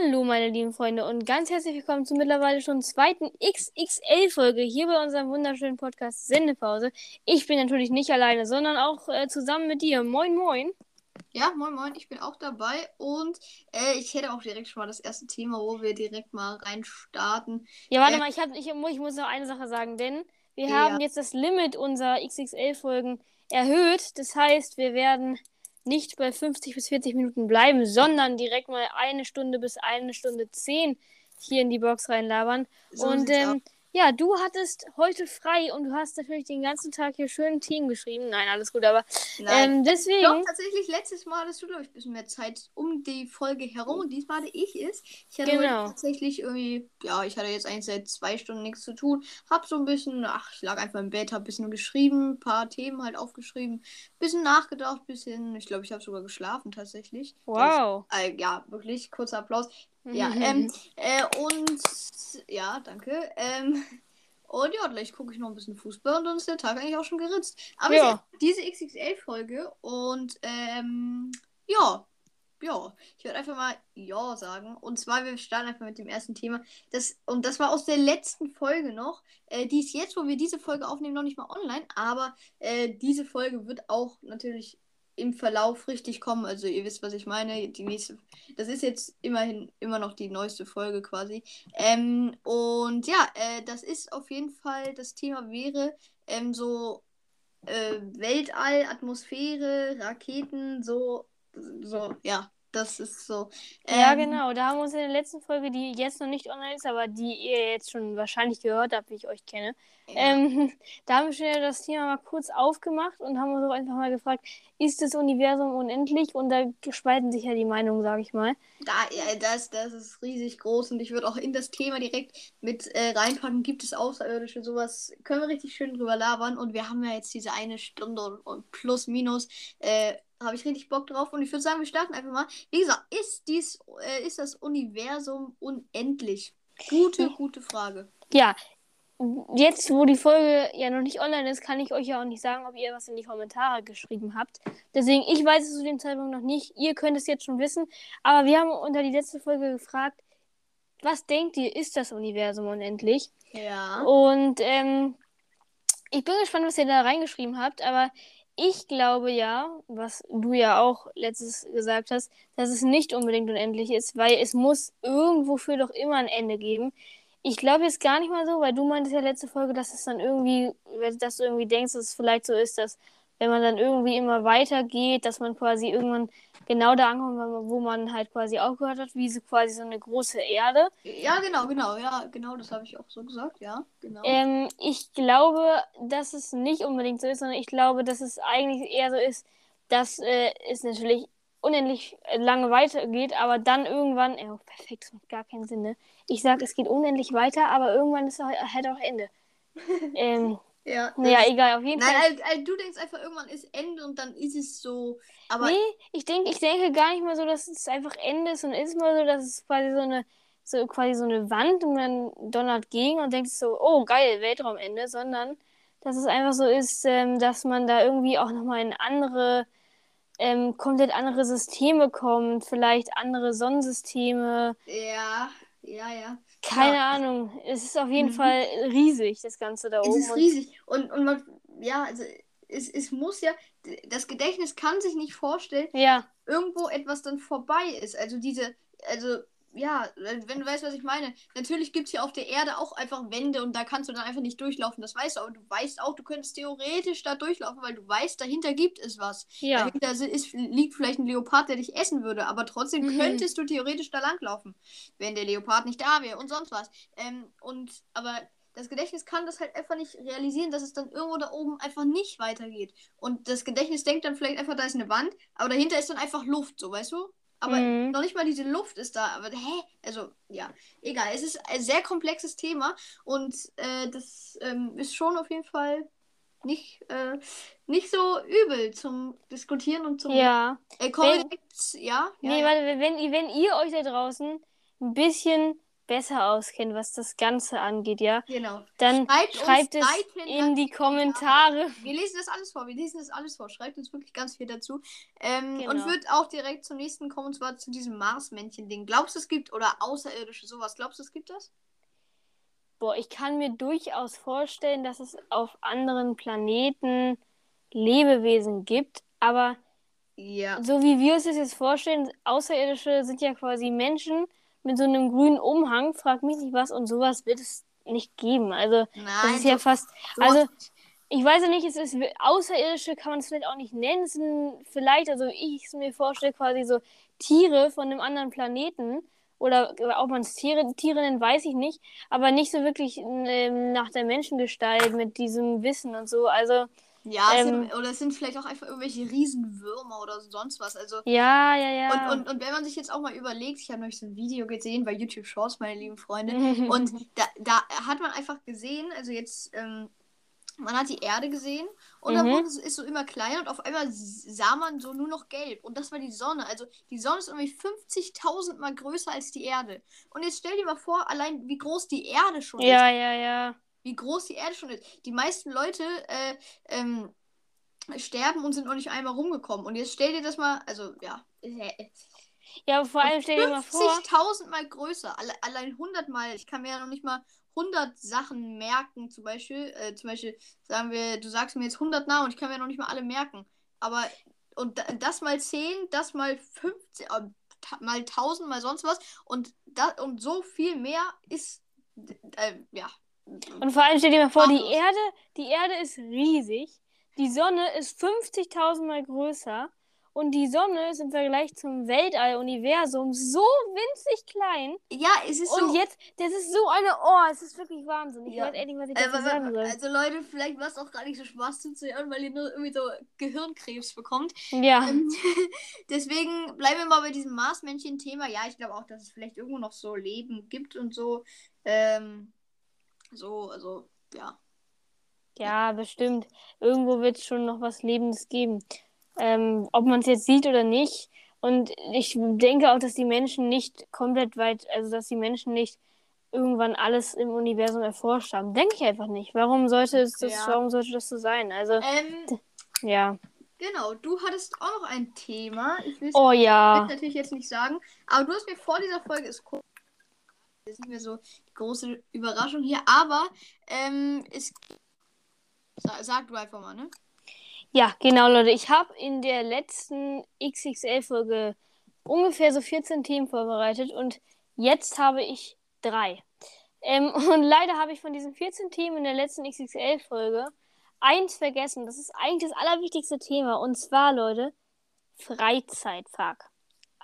Hallo, meine lieben Freunde, und ganz herzlich willkommen zur mittlerweile schon zweiten XXL-Folge hier bei unserem wunderschönen Podcast Sendepause. Ich bin natürlich nicht alleine, sondern auch äh, zusammen mit dir. Moin, moin. Ja, moin, moin, ich bin auch dabei und äh, ich hätte auch direkt schon mal das erste Thema, wo wir direkt mal reinstarten. Ja, warte Äh, mal, ich, hab, ich, ich muss noch eine Sache sagen, denn wir Ja. haben jetzt das Limit unserer XXL-Folgen erhöht. Das heißt, wir werden nicht bei 50 bis 40 Minuten bleiben, sondern direkt mal eine Stunde bis eine Stunde zehn hier in die Box reinlabern. So und ähm, ja, du hattest heute frei und du hast natürlich den ganzen Tag hier schön Team geschrieben. Nein, alles gut, aber Nein. ähm, deswegen. Doch, tatsächlich, letztes Mal hattest du, glaube ich, ein bisschen mehr Zeit um die Folge herum und diesmal hatte ich es. Ich hatte Genau. tatsächlich irgendwie, ja, ich hatte jetzt eigentlich seit zwei Stunden nichts zu tun. Hab so ein bisschen, ach, ich lag einfach im Bett, hab ein bisschen geschrieben, ein paar Themen halt aufgeschrieben, bisschen nachgedacht, bisschen, ich glaube, ich habe sogar geschlafen tatsächlich. Wow. Das, äh, ja, wirklich, kurzer Applaus. Ja, ähm, äh, und ja, danke. Ähm, und ja, gleich gucke ich noch ein bisschen Fußball und dann ist der Tag eigentlich auch schon geritzt. Aber Ja. diese XXL-Folge und ähm, ja, ja, ich würde einfach mal ja sagen. Und zwar, wir starten einfach mit dem ersten Thema. Das, und das war aus der letzten Folge noch. Äh, die ist jetzt, wo wir diese Folge aufnehmen, noch nicht mal online. Aber äh, diese Folge wird auch natürlich im Verlauf richtig kommen. Also ihr wisst, was ich meine. Die nächste, das ist jetzt immerhin immer noch die neueste Folge quasi. Ähm, und ja, äh, das ist auf jeden Fall, das Thema wäre ähm, so äh, Weltall, Atmosphäre, Raketen, so, so, ja, das ist so. Ja, Ähm, genau. Da haben wir uns in der letzten Folge, die jetzt noch nicht online ist, aber die ihr jetzt schon wahrscheinlich gehört habt, wie ich euch kenne, ja. ähm, da haben wir schon ja das Thema mal kurz aufgemacht und haben uns auch einfach mal gefragt, ist das Universum unendlich? Und da spalten sich ja die Meinungen, sage ich mal. Da, ja, das, das ist riesig groß und ich würde auch in das Thema direkt mit äh, reinpacken. Gibt es Außerirdische, sowas? Können wir richtig schön drüber labern und wir haben ja jetzt diese eine Stunde und, und plus minus. Äh, habe ich richtig Bock drauf und ich würde sagen, wir starten einfach mal. Wie gesagt, ist, dies, äh, ist das Universum unendlich? Gute, gute Frage. Ja, jetzt, wo die Folge ja noch nicht online ist, kann ich euch ja auch nicht sagen, ob ihr was in die Kommentare geschrieben habt. Deswegen, ich weiß es zu dem Zeitpunkt noch nicht. Ihr könnt es jetzt schon wissen. Aber wir haben unter die letzte Folge gefragt, was denkt ihr, ist das Universum unendlich? Ja. Und ähm, ich bin gespannt, was ihr da reingeschrieben habt, aber ich glaube ja, was du ja auch letztes gesagt hast, dass es nicht unbedingt unendlich ist, weil es muss irgendwo für doch immer ein Ende geben. Ich glaube jetzt gar nicht mal so, weil du meintest ja letzte Folge, dass es dann irgendwie, dass du irgendwie denkst, dass es vielleicht so ist, dass wenn man dann irgendwie immer weitergeht, dass man quasi irgendwann genau da ankommt, wo man halt quasi aufgehört hat, wie so quasi so eine große Erde. Ja, genau, genau, ja, genau, das habe ich auch so gesagt, ja, genau. Ähm, ich glaube, dass es nicht unbedingt so ist, sondern ich glaube, dass es eigentlich eher so ist, dass äh, es natürlich unendlich lange weitergeht, aber dann irgendwann, ja, oh, perfekt, das macht gar keinen Sinn, ne? Ich sag, es geht unendlich weiter, aber irgendwann ist halt halt auch Ende. ähm, ja, naja, egal, auf jeden Nein, Fall. also, also, du denkst einfach, irgendwann ist Ende und dann ist es so. Aber Nee, ich denke, ich denke gar nicht mal so, dass es einfach Ende ist und ist mal so, dass es quasi so eine, so quasi so eine Wand und man donnert gegen und denkt so, oh geil, Weltraumende, sondern dass es einfach so ist, ähm, dass man da irgendwie auch nochmal in andere, ähm, komplett andere Systeme kommt, vielleicht andere Sonnensysteme, ja, ja, ja. Keine Ja. Ahnung. Es ist auf jeden Mhm. Fall riesig, das Ganze da Es oben. ist und- riesig. Und, und man, ja, also es, es muss ja, das Gedächtnis kann sich nicht vorstellen, ja, irgendwo etwas dann vorbei ist. Also diese, also ja, wenn du weißt, was ich meine. Natürlich gibt es hier auf der Erde auch einfach Wände und da kannst du dann einfach nicht durchlaufen, das weißt du, aber du weißt auch, du könntest theoretisch da durchlaufen, weil du weißt, dahinter gibt es was. ja. Dahinter ist, liegt vielleicht ein Leopard, der dich essen würde, aber trotzdem Mhm. könntest du theoretisch da langlaufen, wenn der Leopard nicht da wäre und sonst was. Ähm, und aber das Gedächtnis kann das halt einfach nicht realisieren, dass es dann irgendwo da oben einfach nicht weitergeht. Und das Gedächtnis denkt dann vielleicht einfach, da ist eine Wand, aber dahinter ist dann einfach Luft, so weißt du? Aber Mhm. noch nicht mal diese Luft ist da. Aber hä? Also, ja, egal. Es ist ein sehr komplexes Thema und äh, das ähm, ist schon auf jeden Fall nicht, äh, nicht so übel zum Diskutieren und zum. Ja. Äh, Wenn- ja? ja, Nee, ja. warte, wenn, wenn ihr euch da draußen ein bisschen besser auskennt, was das Ganze angeht, ja, Genau. dann Schreibt schreibt, es in die Kommentare. Kommentare. Wir lesen das alles vor. Wir lesen das alles vor. Schreibt uns wirklich ganz viel dazu. Ähm, Genau. Und wird auch direkt zum nächsten kommen, und zwar zu diesem Marsmännchen-Ding. Glaubst du, es gibt oder Außerirdische sowas? Glaubst du, es gibt das? Boah, ich kann mir durchaus vorstellen, dass es auf anderen Planeten Lebewesen gibt, aber Ja. so wie wir uns das jetzt vorstellen, Außerirdische sind ja quasi Menschen mit so einem grünen Umhang, frag mich nicht was, und sowas wird es nicht geben. Also, das Nein. ist ja fast. so- Also, ich weiß ja nicht, es ist Außerirdische, kann man es vielleicht auch nicht nennen. Es sind vielleicht, also ich es mir vorstelle, quasi so Tiere von einem anderen Planeten. Oder ob man es Tiere, Tiere nennt, weiß ich nicht. Aber nicht so wirklich ähm, nach der Menschengestalt mit diesem Wissen und so. Also, ja, ähm, sind, oder es sind vielleicht auch einfach irgendwelche Riesenwürmer oder sonst was. Also. ja, ja, ja. Und, und, und wenn man sich jetzt auch mal überlegt, ich habe neulich so ein Video gesehen bei YouTube Shorts, meine lieben Freunde, und da, da hat man einfach gesehen, also jetzt, ähm, man hat die Erde gesehen und dann Mhm. wurde es ist so immer kleiner und auf einmal sah man so nur noch gelb. Und das war die Sonne. Also die Sonne ist irgendwie 50.000 Mal größer als die Erde. Und jetzt stell dir mal vor, allein wie groß die Erde schon ist. ja, ja, ja. Wie groß die Erde schon ist. Die meisten Leute äh, ähm, sterben und sind noch nicht einmal rumgekommen. Und jetzt stell dir das mal, also ja, Ja, vor allem stell dir mal vor. 50.000 Mal größer. Alle, allein 100 Mal. Ich kann mir ja noch nicht mal 100 Sachen merken. Zum Beispiel, äh, zum Beispiel sagen wir, du sagst mir jetzt 100 Namen und ich kann mir noch nicht mal alle merken. Aber, und da- das mal 10, das mal 50, äh, mal 1000, mal sonst was. Und, da, und so viel mehr ist, äh, ja. Und vor allem stell dir mal vor, die. Erde, die Erde ist riesig. Die Sonne ist 50.000 Mal größer. Und die Sonne ist im Vergleich zum Weltall-Universum so winzig klein. Ja, es ist Und so. jetzt, das ist so eine, oh, es ist wirklich Wahnsinn. Ich Ja. weiß ehrlich, was ich Äh, dazu sagen soll. also Leute, vielleicht war es auch gar nicht so Spaß zuzuhören, weil ihr nur irgendwie so Gehirnkrebs bekommt. Ja, Ähm, Deswegen bleiben wir mal bei diesem Marsmännchen-Thema. Ja, ich glaube auch, dass es vielleicht irgendwo noch so Leben gibt und so. Ähm, so, also, ja. ja, bestimmt. Irgendwo wird es schon noch was Lebendes geben. Ähm, ob man es jetzt sieht oder nicht. Und ich denke auch, dass die Menschen nicht komplett weit, also dass die Menschen nicht irgendwann alles im Universum erforscht haben. Denke ich einfach nicht. Warum sollte es das, Ja. warum sollte das so sein? Also, Ähm, ja. genau, du hattest auch noch ein Thema. Ich will es Oh ja. natürlich jetzt nicht sagen, aber du hast mir vor dieser Folge ist kurz. Ist nicht mehr so die große Überraschung hier, aber ähm, es. Sa sag du einfach mal, ne? Ja, genau, Leute. Ich habe in der letzten XXL-Folge ungefähr so 14 Themen vorbereitet und jetzt habe ich drei. Ähm, und leider habe ich von diesen 14 Themen in der letzten XXL-Folge eins vergessen. Das ist eigentlich das allerwichtigste Thema. Und zwar, Leute, Freizeitpark.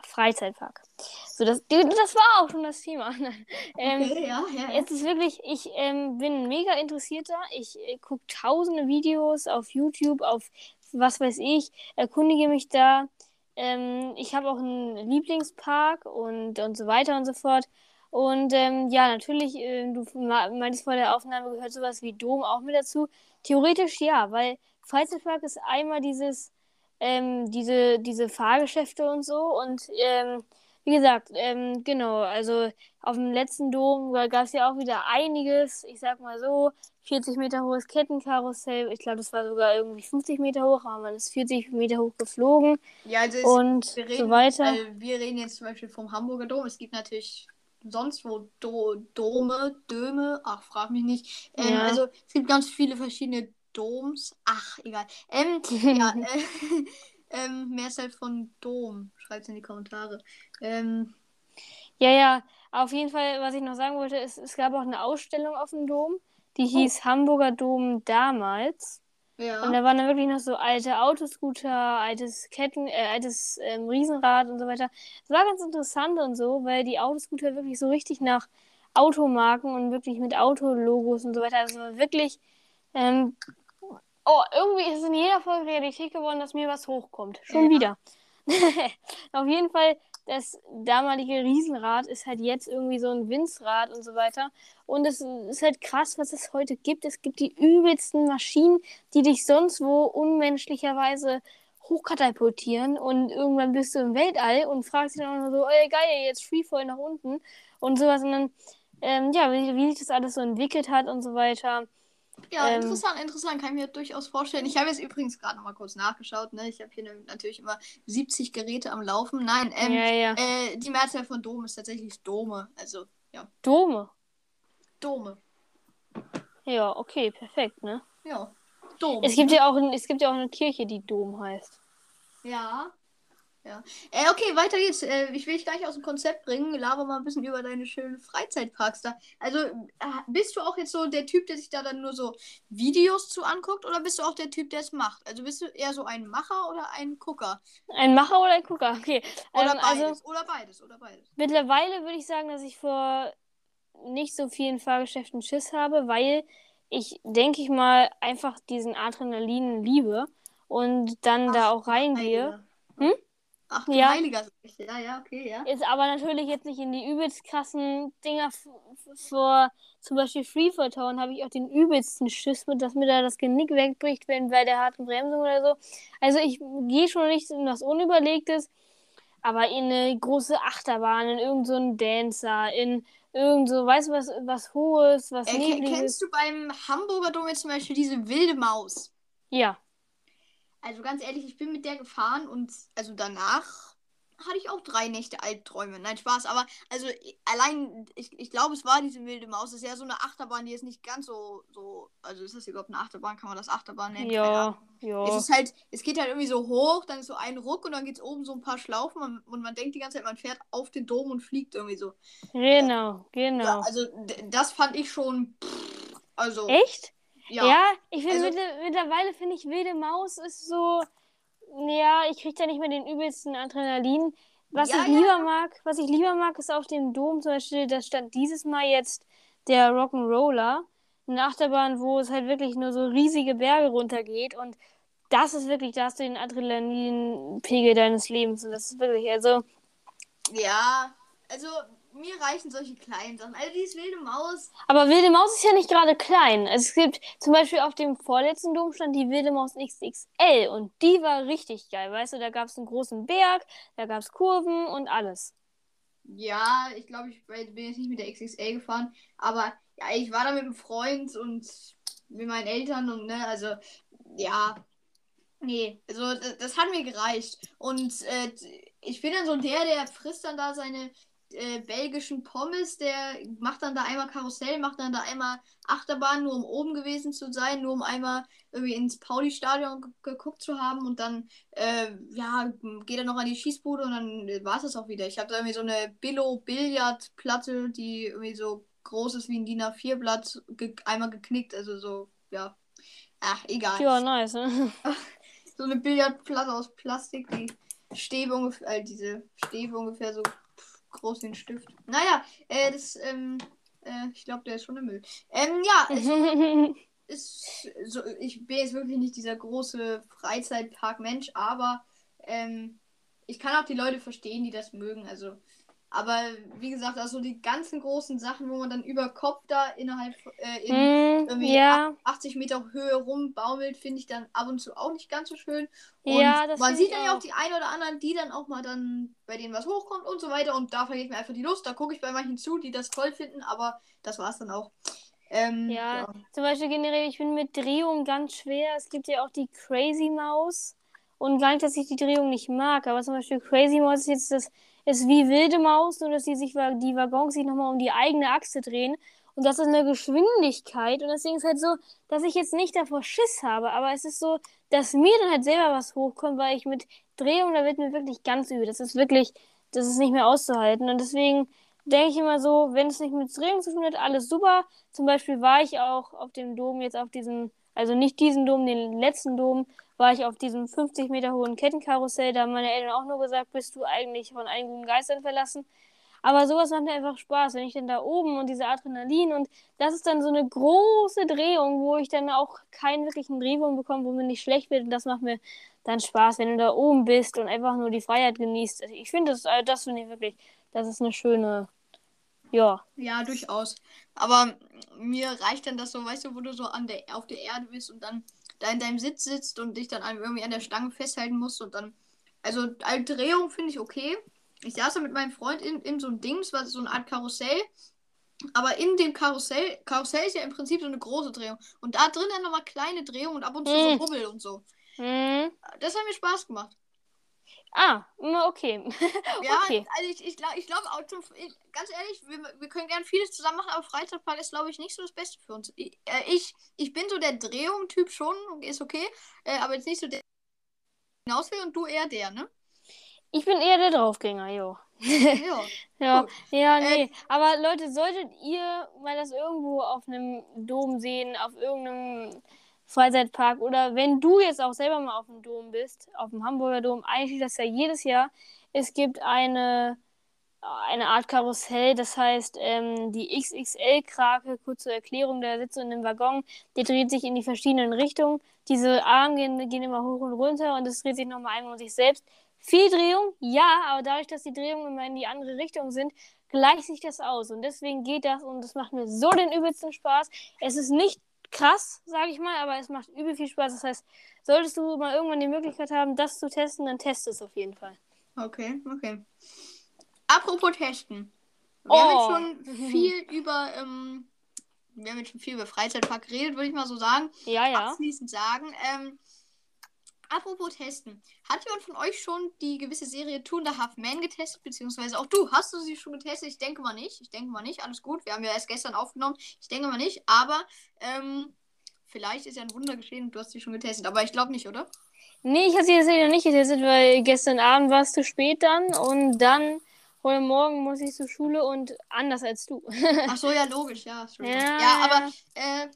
Freizeitpark. So, das, das war auch schon das Thema. ähm, Okay, ja, ja. ja. es ist wirklich, ich ähm, bin mega interessierter. Ich äh, gucke tausende Videos auf YouTube, auf was weiß ich, erkundige mich da. Ähm, ich habe auch einen Lieblingspark und, und so weiter und so fort. Und ähm, ja, natürlich, äh, du meintest vor der Aufnahme, gehört sowas wie Dom auch mit dazu. Theoretisch ja, weil Freizeitpark ist einmal dieses, ähm, diese, diese Fahrgeschäfte und so. Und ähm, wie gesagt, ähm, genau, also auf dem letzten Dom gab es ja auch wieder einiges. Ich sag mal so, 40 Meter hohes Kettenkarussell. Ich glaube, das war sogar irgendwie 50 Meter hoch, aber man ist 40 Meter hoch geflogen ja, also es, und wir so reden, weiter. Weil wir reden jetzt zum Beispiel vom Hamburger Dom. Es gibt natürlich sonst wo Do Dome, Döme, ach, frag mich nicht. Ähm, Ja. Also es gibt ganz viele verschiedene Doms. Ach, egal. Ähm, ja, äh, ähm, Mehrzahl von Dom. Schreibt in die Kommentare. Ähm, Ja, ja, auf jeden Fall, was ich noch sagen wollte, ist, es gab auch eine Ausstellung auf dem Dom, die hieß Hamburger Dom damals. ja. Und da waren dann wirklich noch so alte Autoscooter, altes Ketten, äh, altes ähm, Riesenrad und so weiter. Es war ganz interessant und so, weil die Autoscooter wirklich so richtig nach Automarken und wirklich mit Autologos und so weiter. Also wirklich, ähm, oh, irgendwie ist es in jeder Folge Realität geworden, dass mir was hochkommt. Schon Ja. wieder. Auf jeden Fall, das damalige Riesenrad ist halt jetzt irgendwie so ein Winzrad und so weiter. Und es ist halt krass, was es heute gibt. Es gibt die übelsten Maschinen, die dich sonst wo unmenschlicherweise hochkatapultieren und irgendwann bist du im Weltall und fragst dich dann auch nur so, ey geil, jetzt Freefall nach unten und sowas. Und dann, ähm, ja, wie, wie sich das alles so entwickelt hat und so weiter. Ja, Ähm. interessant, interessant. Kann ich mir durchaus vorstellen. Ich habe jetzt übrigens gerade noch mal kurz nachgeschaut. Ne? Ich habe hier natürlich immer 70 Geräte am Laufen. Nein, ähm, ja, ja. äh, die Mehrzahl von Dom ist tatsächlich Dome. Also, ja, Dome. Dome. Ja, okay, perfekt, ne? Ja, Dome. Es gibt ja auch, ein- es gibt ja auch eine Kirche, die Dom heißt. Ja. Ja. Äh, okay, weiter geht's. Äh, ich will dich gar nicht aus dem Konzept bringen. Laber mal ein bisschen über deine schönen Freizeitparks da. Also, äh, bist du auch jetzt so der Typ, der sich da dann nur so Videos zu anguckt oder bist du auch der Typ, der es macht? Also bist du eher so ein Macher oder ein Gucker? Ein Macher oder ein Gucker? Okay. Oder ähm, beides. also oder beides. Oder beides. mittlerweile würde ich sagen, dass ich vor nicht so vielen Fahrgeschäften Schiss habe, weil ich, denke ich mal, einfach diesen Adrenalin liebe und dann da auch reingehe. Hm? Ach, Ja. Heiliger. Ja, ja, okay, ja. Ist aber natürlich jetzt nicht in die übelst krassen Dinger vor zum Beispiel Freefall Town habe ich auch den übelsten Schiss mit, dass mir da das Genick wegbricht, wenn bei der harten Bremsung oder so. Also ich gehe schon nicht in was Unüberlegtes, aber in eine große Achterbahn, in irgendeinen so einen Dancer, in irgend so, weißt du was, was Hohes, was Äh, Nebliges. kennst du beim Hamburger Dom jetzt zum Beispiel diese wilde Maus? Ja. Also ganz ehrlich, ich bin mit der gefahren und also danach hatte ich auch drei Nächte Albträume. Nein, Spaß, aber also allein, ich, ich glaube, es war diese wilde Maus. Das ist ja so eine Achterbahn, die ist nicht ganz so, so, also ist das überhaupt eine Achterbahn? Kann man das Achterbahn nennen? Ahnung. Ja, Es ja. ist halt, es geht halt irgendwie so hoch, dann ist so ein Ruck und dann geht es oben so ein paar Schlaufen und, und man denkt die ganze Zeit, man fährt auf den Dom und fliegt irgendwie so. Genau, Ja, genau. also d- das fand ich schon, pff, also, Echt? Ja. Ja, ich finde Also- mittler- mittlerweile finde ich wilde Maus ist so, ja, ich kriege da nicht mehr den übelsten Adrenalin. Was Ja, ich ja, lieber mag, was ich lieber mag, ist auf dem Dom zum Beispiel, da stand dieses Mal jetzt der Rock'n'Roller, eine Achterbahn, wo es halt wirklich nur so riesige Berge runtergeht und das ist wirklich, da hast du den Adrenalinpegel deines Lebens und das ist wirklich, also Ja, also mir reichen solche kleinen Sachen. Also dieses wilde Maus, Aber wilde Maus ist ja nicht gerade klein. Es gibt zum Beispiel auf dem vorletzten Dom stand die wilde Maus XXL und die war richtig geil. Weißt du, da gab es einen großen Berg, da gab es Kurven und alles. ja, ich glaube, ich bin jetzt nicht mit der XXL gefahren, aber ja, ich war da mit einem Freund und mit meinen Eltern und ne, also ja, nee, also das, das hat mir gereicht. Und äh, ich bin dann so der, der frisst dann da seine äh, belgischen Pommes, der macht dann da einmal Karussell, macht dann da einmal Achterbahn, nur um oben gewesen zu sein, nur um einmal irgendwie ins Pauli-Stadion ge- geguckt zu haben und dann, äh, ja, geht er noch an die Schießbude und dann war es das auch wieder. Ich habe da irgendwie so eine Billo-Billardplatte, die irgendwie so groß ist wie ein DIN A4-Blatt, ge einmal geknickt, also so, ja. Ach, egal. Ja, nice. Ne? So eine Billardplatte aus Plastik, die Stäbe ungefähr, äh, diese Stäbe ungefähr so groß ein Stift. Naja, äh, das, ähm, äh, ich glaube, der ist schon im Müll. Ähm, ja, es ist so, ich bin jetzt wirklich nicht dieser große Freizeitpark-Mensch, aber ähm, ich kann auch die Leute verstehen, die das mögen. Also, aber wie gesagt, also die ganzen großen Sachen, wo man dann über Kopf da innerhalb äh, in Mm, irgendwie ja, 80 Meter Höhe rumbaumelt, finde ich dann ab und zu auch nicht ganz so schön. Und Ja, das man sieht dann ja auch die ein oder anderen, die dann auch mal dann bei denen was hochkommt und so weiter. Und da vergeht mir einfach die Lust. Da gucke ich bei manchen zu, die das toll finden, aber das war es dann auch. Ähm, ja. Zum Beispiel generell, ich bin mit Drehung ganz schwer. Es gibt ja auch die Crazy Maus. Und gar nicht, dass ich die Drehung nicht mag, aber zum Beispiel Crazy Maus ist jetzt das, ist wie wilde Maus, nur dass die sich die Waggons sich nochmal um die eigene Achse drehen. Und das ist eine Geschwindigkeit. Und deswegen ist halt so, dass ich jetzt nicht davor Schiss habe. Aber es ist so, dass mir dann halt selber was hochkommt, weil ich mit Drehung, da wird mir wirklich ganz übel. Das ist wirklich, das ist nicht mehr auszuhalten. Und deswegen denke ich immer so, wenn es nicht mit Drehung zu tun hat, alles super. Zum Beispiel war ich auch auf dem Dom jetzt auf diesem, also nicht diesen Dom, den letzten Dom, war ich auf diesem 50 Meter hohen Kettenkarussell. Da haben meine Eltern auch nur gesagt, bist du eigentlich von allen guten Geistern verlassen. Aber sowas macht mir einfach Spaß, wenn ich dann da oben und diese Adrenalin und das ist dann so eine große Drehung, wo ich dann auch keinen wirklichen Drehwurm bekomme, wo mir nicht schlecht wird und das macht mir dann Spaß, wenn du da oben bist und einfach nur die Freiheit genießt. Also ich finde das, also das finde ich wirklich, das ist eine schöne, ja. Ja, durchaus. Aber mir reicht dann das so, weißt du, wo du so an der, auf der Erde bist und dann da in deinem Sitz sitzt und dich dann irgendwie an der Stange festhalten musst und dann. Also eine Drehung finde ich okay. Ich saß da mit meinem Freund in, in so einem Ding, es war so eine Art Karussell. Aber in dem Karussell, Karussell ist ja im Prinzip so eine große Drehung. Und da drin dann nochmal kleine Drehungen und ab und zu Hm. so Rubbel und so. Hm. Das hat mir Spaß gemacht. Ah, okay. Ja, Okay. also ich, ich glaube, ich glaub auch zum, ich, ganz ehrlich, wir, wir können gerne vieles zusammen machen, aber Freizeitpark ist, glaube ich, nicht so das Beste für uns. Ich, äh, ich, ich bin so der Drehung-Typ schon, ist okay, äh, aber jetzt nicht so der hinaus will und du eher der, ne? Ich bin eher der Draufgänger, jo. Ja. Ja, Äh, nee. Aber Leute, solltet ihr mal das irgendwo auf einem Dom sehen, auf irgendeinem Freizeitpark oder wenn du jetzt auch selber mal auf dem Dom bist, auf dem Hamburger Dom, eigentlich das ja jedes Jahr. Es gibt eine, eine Art Karussell, das heißt ähm, die XXL-Krake, kurz zur Erklärung, da sitzt in einem Waggon, der dreht sich in die verschiedenen Richtungen. Diese Arme gehen, gehen immer hoch und runter und es dreht sich nochmal einmal um sich selbst. Viel Drehung, ja, aber dadurch, dass die Drehungen immer in die andere Richtung sind, gleicht sich das aus. Und deswegen geht das und das macht mir so den übelsten Spaß. Es ist nicht krass, sage ich mal, aber es macht übel viel Spaß. Das heißt, solltest du mal irgendwann die Möglichkeit haben, das zu testen, dann test es auf jeden Fall. Okay, okay. Apropos testen. Wir Oh. haben jetzt schon viel über, ähm, wir haben jetzt schon viel über Freizeitpark geredet, würde ich mal so sagen. Ja, ja. abschließend sagen. Ähm, apropos testen. Hat jemand von euch schon die gewisse Serie Two and a Half Men getestet? Beziehungsweise auch du, hast du sie schon getestet? Ich denke mal nicht. Ich denke mal nicht. Alles gut. Wir haben ja erst gestern aufgenommen. Ich denke mal nicht. Aber ähm, vielleicht ist ja ein Wunder geschehen und du hast sie schon getestet. Aber ich glaube nicht, oder? Nee, ich habe sie tatsächlich noch nicht getestet, weil gestern Abend war es zu spät dann und dann heute Morgen muss ich zur Schule und anders als du. Ach so, ja, logisch. Ja. Ja, ja aber äh,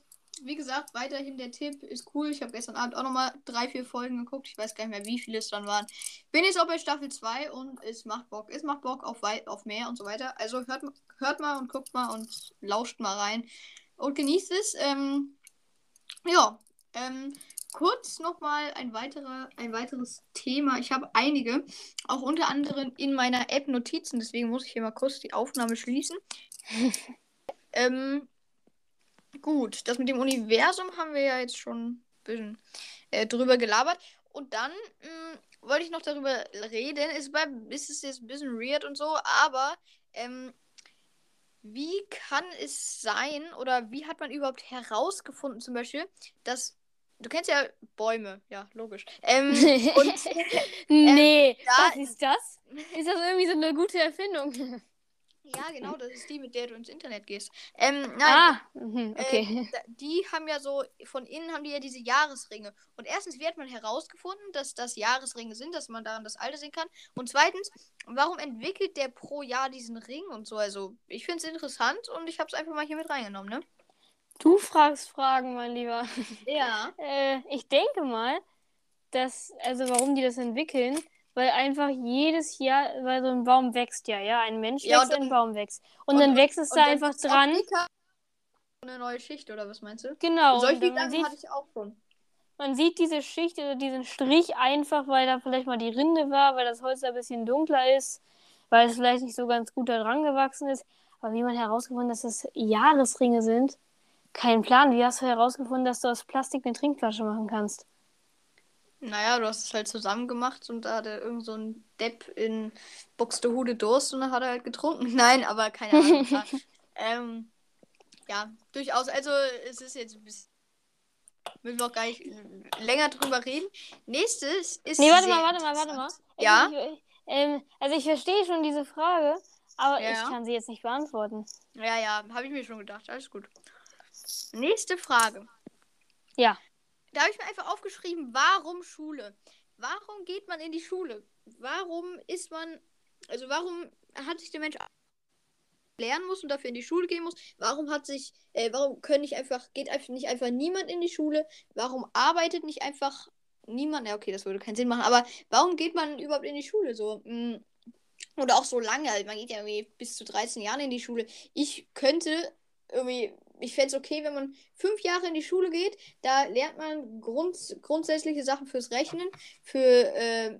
wie gesagt, weiterhin der Tipp ist cool. Ich habe gestern Abend auch nochmal drei, vier Folgen geguckt. Ich weiß gar nicht mehr, wie viele es dann waren. Bin jetzt auch bei Staffel 2 und es macht Bock. Es macht Bock auf, auf mehr und so weiter. Also hört, hört mal und guckt mal und lauscht mal rein und genießt es. Ähm, ja, ähm, kurz nochmal ein, weiterer, ein weiteres Thema. Ich habe einige, auch unter anderem in meiner App Notizen. Deswegen muss ich hier mal kurz die Aufnahme schließen. ähm, Gut, das mit dem Universum haben wir ja jetzt schon ein bisschen äh, drüber gelabert. Und dann mh, wollte ich noch darüber reden. Ist, bei, ist es jetzt ein bisschen weird und so, aber ähm, wie kann es sein oder wie hat man überhaupt herausgefunden, zum Beispiel, dass. Du kennst ja Bäume, ja, logisch. Ähm, und nee, ja. was ist das? Ist das irgendwie so eine gute Erfindung? Ja, genau, das ist die, mit der du ins Internet gehst. Ähm, nein, ah, mhm, okay. Äh, die haben ja so, von innen haben die ja diese Jahresringe. Und erstens, wie hat man herausgefunden, dass das Jahresringe sind, dass man daran das Alter sehen kann? Und zweitens, warum entwickelt der pro Jahr diesen Ring und so? Also, ich finde es interessant und ich habe es einfach mal hier mit reingenommen, ne? Du fragst Fragen, mein Lieber. Ja. Äh, ich denke mal, dass, also warum die das entwickeln, weil einfach jedes Jahr, weil so ein Baum wächst ja, ja, ein Mensch Ja, wächst, und ein dann- Baum wächst. Und, und- dann wächst es da dann einfach dran. Eine neue Schicht, oder was meinst du? Genau. Solche dann Gedanken sieht, hatte ich auch schon. man sieht diese Schicht oder diesen Strich einfach, weil da vielleicht mal die Rinde war, weil das Holz da ein bisschen dunkler ist, weil es vielleicht nicht so ganz gut da dran gewachsen ist. Aber wie man herausgefunden, dass das Jahresringe sind, kein Plan. Wie hast du herausgefunden, dass du aus Plastik eine Trinkflasche machen kannst? Naja, du hast es halt zusammen gemacht und da hatte irgend so ein Depp in Buxtehude Durst und dann hat er halt getrunken. Nein, aber keine Ahnung. ja. ähm, ja, durchaus. Also, es ist jetzt ein bisschen. Müssen wir auch gar nicht länger drüber reden. Nächstes ist. Nee, warte mal, warte mal, warte mal. Ja? Ich, ich, ähm, also ich verstehe schon diese Frage, aber Ja. ich kann sie jetzt nicht beantworten. Ja, ja, habe ich mir schon gedacht. Alles gut. Nächste Frage. Ja. Da habe ich mir einfach aufgeschrieben, warum Schule? Warum geht man in die Schule? Warum ist man, also warum hat sich der Mensch lernen muss und dafür in die Schule gehen muss? Warum hat sich, äh, warum können nicht einfach, geht einfach nicht einfach niemand in die Schule? Warum arbeitet nicht einfach niemand? Ja, okay, das würde keinen Sinn machen, aber warum geht man überhaupt in die Schule so? Mm, Oder auch so lange, man geht ja irgendwie bis zu 13 Jahren in die Schule. Ich könnte irgendwie, ich fände es okay, wenn man fünf Jahre in die Schule geht, da lernt man grund, grundsätzliche Sachen fürs Rechnen, für äh,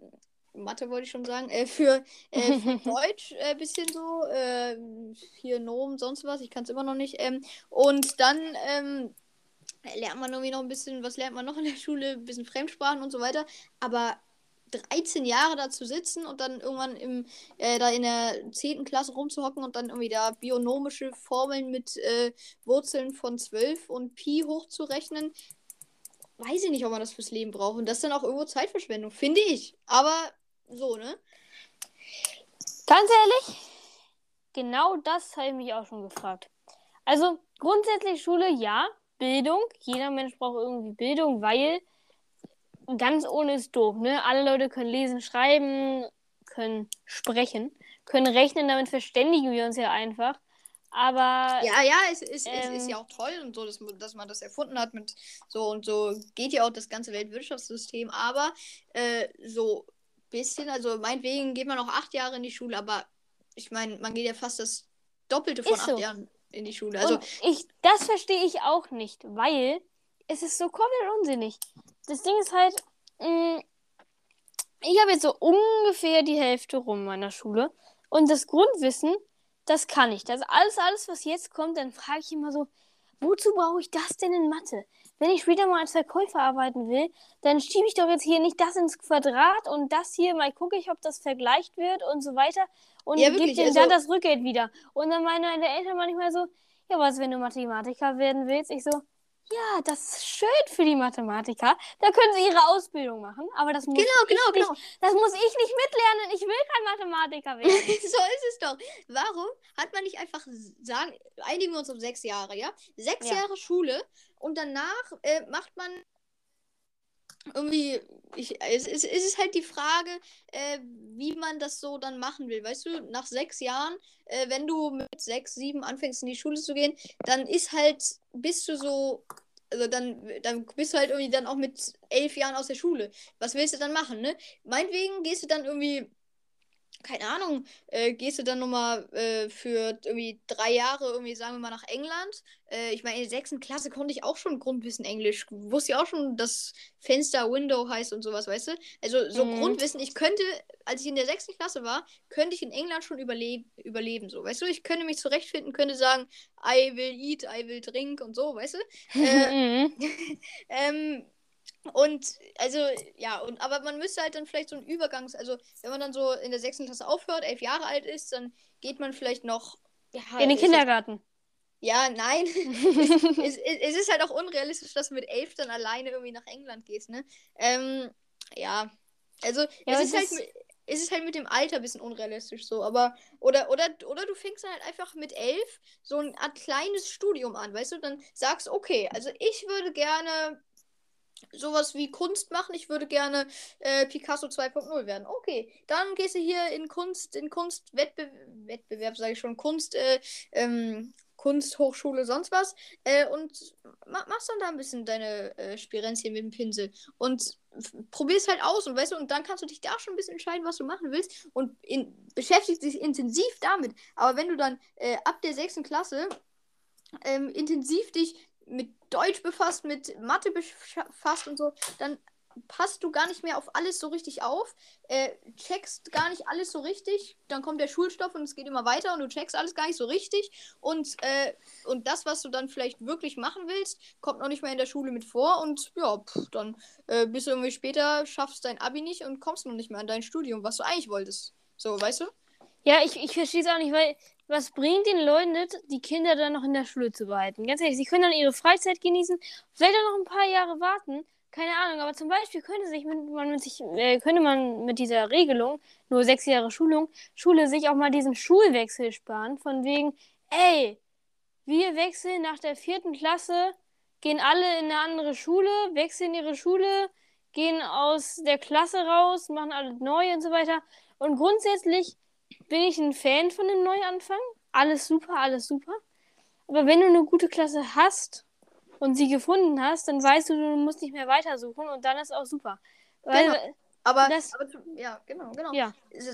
Mathe wollte ich schon sagen, äh, für, äh, für Deutsch ein äh, bisschen so, äh, hier Nomen, sonst was, ich kann es immer noch nicht. Ähm, und dann ähm, lernt man irgendwie noch ein bisschen, was lernt man noch in der Schule? Ein bisschen Fremdsprachen und so weiter. Aber 13 Jahre da zu sitzen und dann irgendwann im, äh, da in der 10. Klasse rumzuhocken und dann irgendwie da bionomische Formeln mit äh, Wurzeln von 12 und Pi hochzurechnen, weiß ich nicht, ob man das fürs Leben braucht. Und das ist dann auch irgendwo Zeitverschwendung, finde ich. Aber so, ne? Ganz ehrlich, genau das habe ich mich auch schon gefragt. Also grundsätzlich Schule, ja, Bildung. Jeder Mensch braucht irgendwie Bildung, weil ganz ohne ist doof, ne? Alle Leute können lesen, schreiben, können sprechen, können rechnen, damit verständigen wir uns ja einfach. Aber. Ja, ja, es, es, ähm, es ist ja auch toll und so, dass, dass man das erfunden hat mit so und so geht ja auch das ganze Weltwirtschaftssystem, aber äh, so bisschen, also meinetwegen geht man noch acht Jahre in die Schule, aber ich meine, man geht ja fast das Doppelte von acht so. Jahren in die Schule. Also und ich, das verstehe ich auch nicht, weil es ist so komplett unsinnig. Das Ding ist halt, mh, mm, ich habe jetzt so ungefähr die Hälfte rum meiner Schule und das Grundwissen, das kann ich. Das alles, alles, was jetzt kommt, dann frage ich immer so, wozu brauche ich das denn in Mathe? Wenn ich später mal als Verkäufer arbeiten will, dann schiebe ich doch jetzt hier nicht das ins Quadrat und das hier, mal gucke ich, ob das vergleicht wird und so weiter und ja, gebe dir also... dann das Rückgeld wieder. Und dann meine Eltern manchmal so, ja, was, wenn du Mathematiker werden willst? Ich so, ja, das ist schön für die Mathematiker. Da können sie ihre Ausbildung machen. Aber das muss, genau, ich, genau, nicht, genau. Das muss ich nicht mitlernen. Ich will kein Mathematiker werden. so ist es doch. Warum hat man nicht einfach sagen, einigen wir uns um sechs Jahre, ja? Sechs ja. Jahre Schule und danach äh, macht man irgendwie, ich, es, es, es ist halt die Frage, äh, wie man das so dann machen will. Weißt du, nach sechs Jahren, äh, wenn du mit sechs, sieben anfängst in die Schule zu gehen, dann ist halt, bist du so, also dann, dann bist du halt irgendwie dann auch mit elf Jahren aus der Schule. Was willst du dann machen, ne? Meinetwegen gehst du dann irgendwie keine Ahnung, äh, gehst du dann nochmal äh, für irgendwie drei Jahre irgendwie, sagen wir mal, nach England. Äh, ich meine, in der sechsten Klasse konnte ich auch schon Grundwissen Englisch. Wusste ja auch schon, dass Fenster Window heißt und sowas, weißt du? Also so mhm. Grundwissen, ich könnte, als ich in der sechsten Klasse war, könnte ich in England schon überleb überleben, so, weißt du? Ich könnte mich zurechtfinden, könnte sagen, I will eat, I will drink und so, weißt du? Äh, mhm. ähm, und also, ja, und aber man müsste halt dann vielleicht so ein Übergangs-, also wenn man dann so in der sechsten Klasse aufhört, elf Jahre alt ist, dann geht man vielleicht noch ja, in den Kindergarten. Ja, nein. es, es, es, ist halt auch unrealistisch, dass du mit elf dann alleine irgendwie nach England gehst, ne? Ähm, ja. Also, ja, es, ist halt, es ist halt mit dem Alter ein bisschen unrealistisch so, aber. Oder, oder, oder du fängst dann halt einfach mit elf so ein Art kleines Studium an, weißt du? Dann sagst, okay, also ich würde gerne sowas wie Kunst machen. Ich würde gerne äh, Picasso 2.0 werden. Okay, dann gehst du hier in Kunst, in Kunstwettbewerb, Wettbewerb, sage ich schon, Kunst, äh, ähm, Kunsthochschule, sonst was. Äh, und machst dann da ein bisschen deine äh, Spirenzchen mit dem Pinsel. Und probierst halt aus und weißt du, und dann kannst du dich da schon ein bisschen entscheiden, was du machen willst. Und in, beschäftigst dich intensiv damit. Aber wenn du dann äh, ab der sechsten Klasse ähm, intensiv dich mit Deutsch befasst, mit Mathe befasst und so, dann passt du gar nicht mehr auf alles so richtig auf, äh, checkst gar nicht alles so richtig, dann kommt der Schulstoff und es geht immer weiter und du checkst alles gar nicht so richtig und, äh, und das, was du dann vielleicht wirklich machen willst, kommt noch nicht mehr in der Schule mit vor und ja, pff, dann äh, bist du irgendwie später, schaffst dein Abi nicht und kommst noch nicht mehr an dein Studium, was du eigentlich wolltest. So, weißt du? Ja, ich, ich verstehe es auch nicht, weil was bringt den Leuten nicht, die Kinder dann noch in der Schule zu behalten? Ganz ehrlich, sie können dann ihre Freizeit genießen, vielleicht auch noch ein paar Jahre warten. Keine Ahnung, aber zum Beispiel könnte, sich mit, man mit sich, äh, könnte man mit dieser Regelung, nur sechs Jahre Schulung, Schule sich auch mal diesen Schulwechsel sparen. Von wegen, ey, wir wechseln nach der vierten Klasse, gehen alle in eine andere Schule, wechseln ihre Schule, gehen aus der Klasse raus, machen alles neu und so weiter. Und grundsätzlich bin ich ein Fan von dem Neuanfang. Alles super, alles super. Aber wenn du eine gute Klasse hast und sie gefunden hast, dann weißt du, du musst nicht mehr weitersuchen und dann ist auch super. Weil, genau. Aber, das, aber ja, genau, genau. Ja.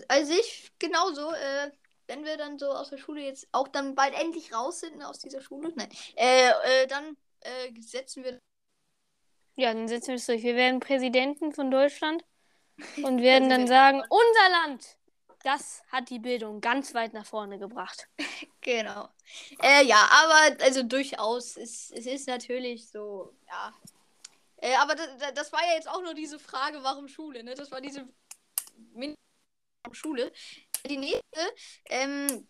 Also ich genauso, äh, wenn wir dann so aus der Schule jetzt auch dann bald endlich raus sind aus dieser Schule, nein, äh, äh, dann äh, setzen wir. Ja, dann setzen wir es durch. Wir werden Präsidenten von Deutschland und werden dann sagen, unser Land das hat die Bildung ganz weit nach vorne gebracht. Genau. Äh, ja, aber also durchaus, es, es ist natürlich so, ja. Äh, aber das, das war ja jetzt auch nur diese Frage, warum Schule, ne? Das war diese Schule. Die nächste, ähm,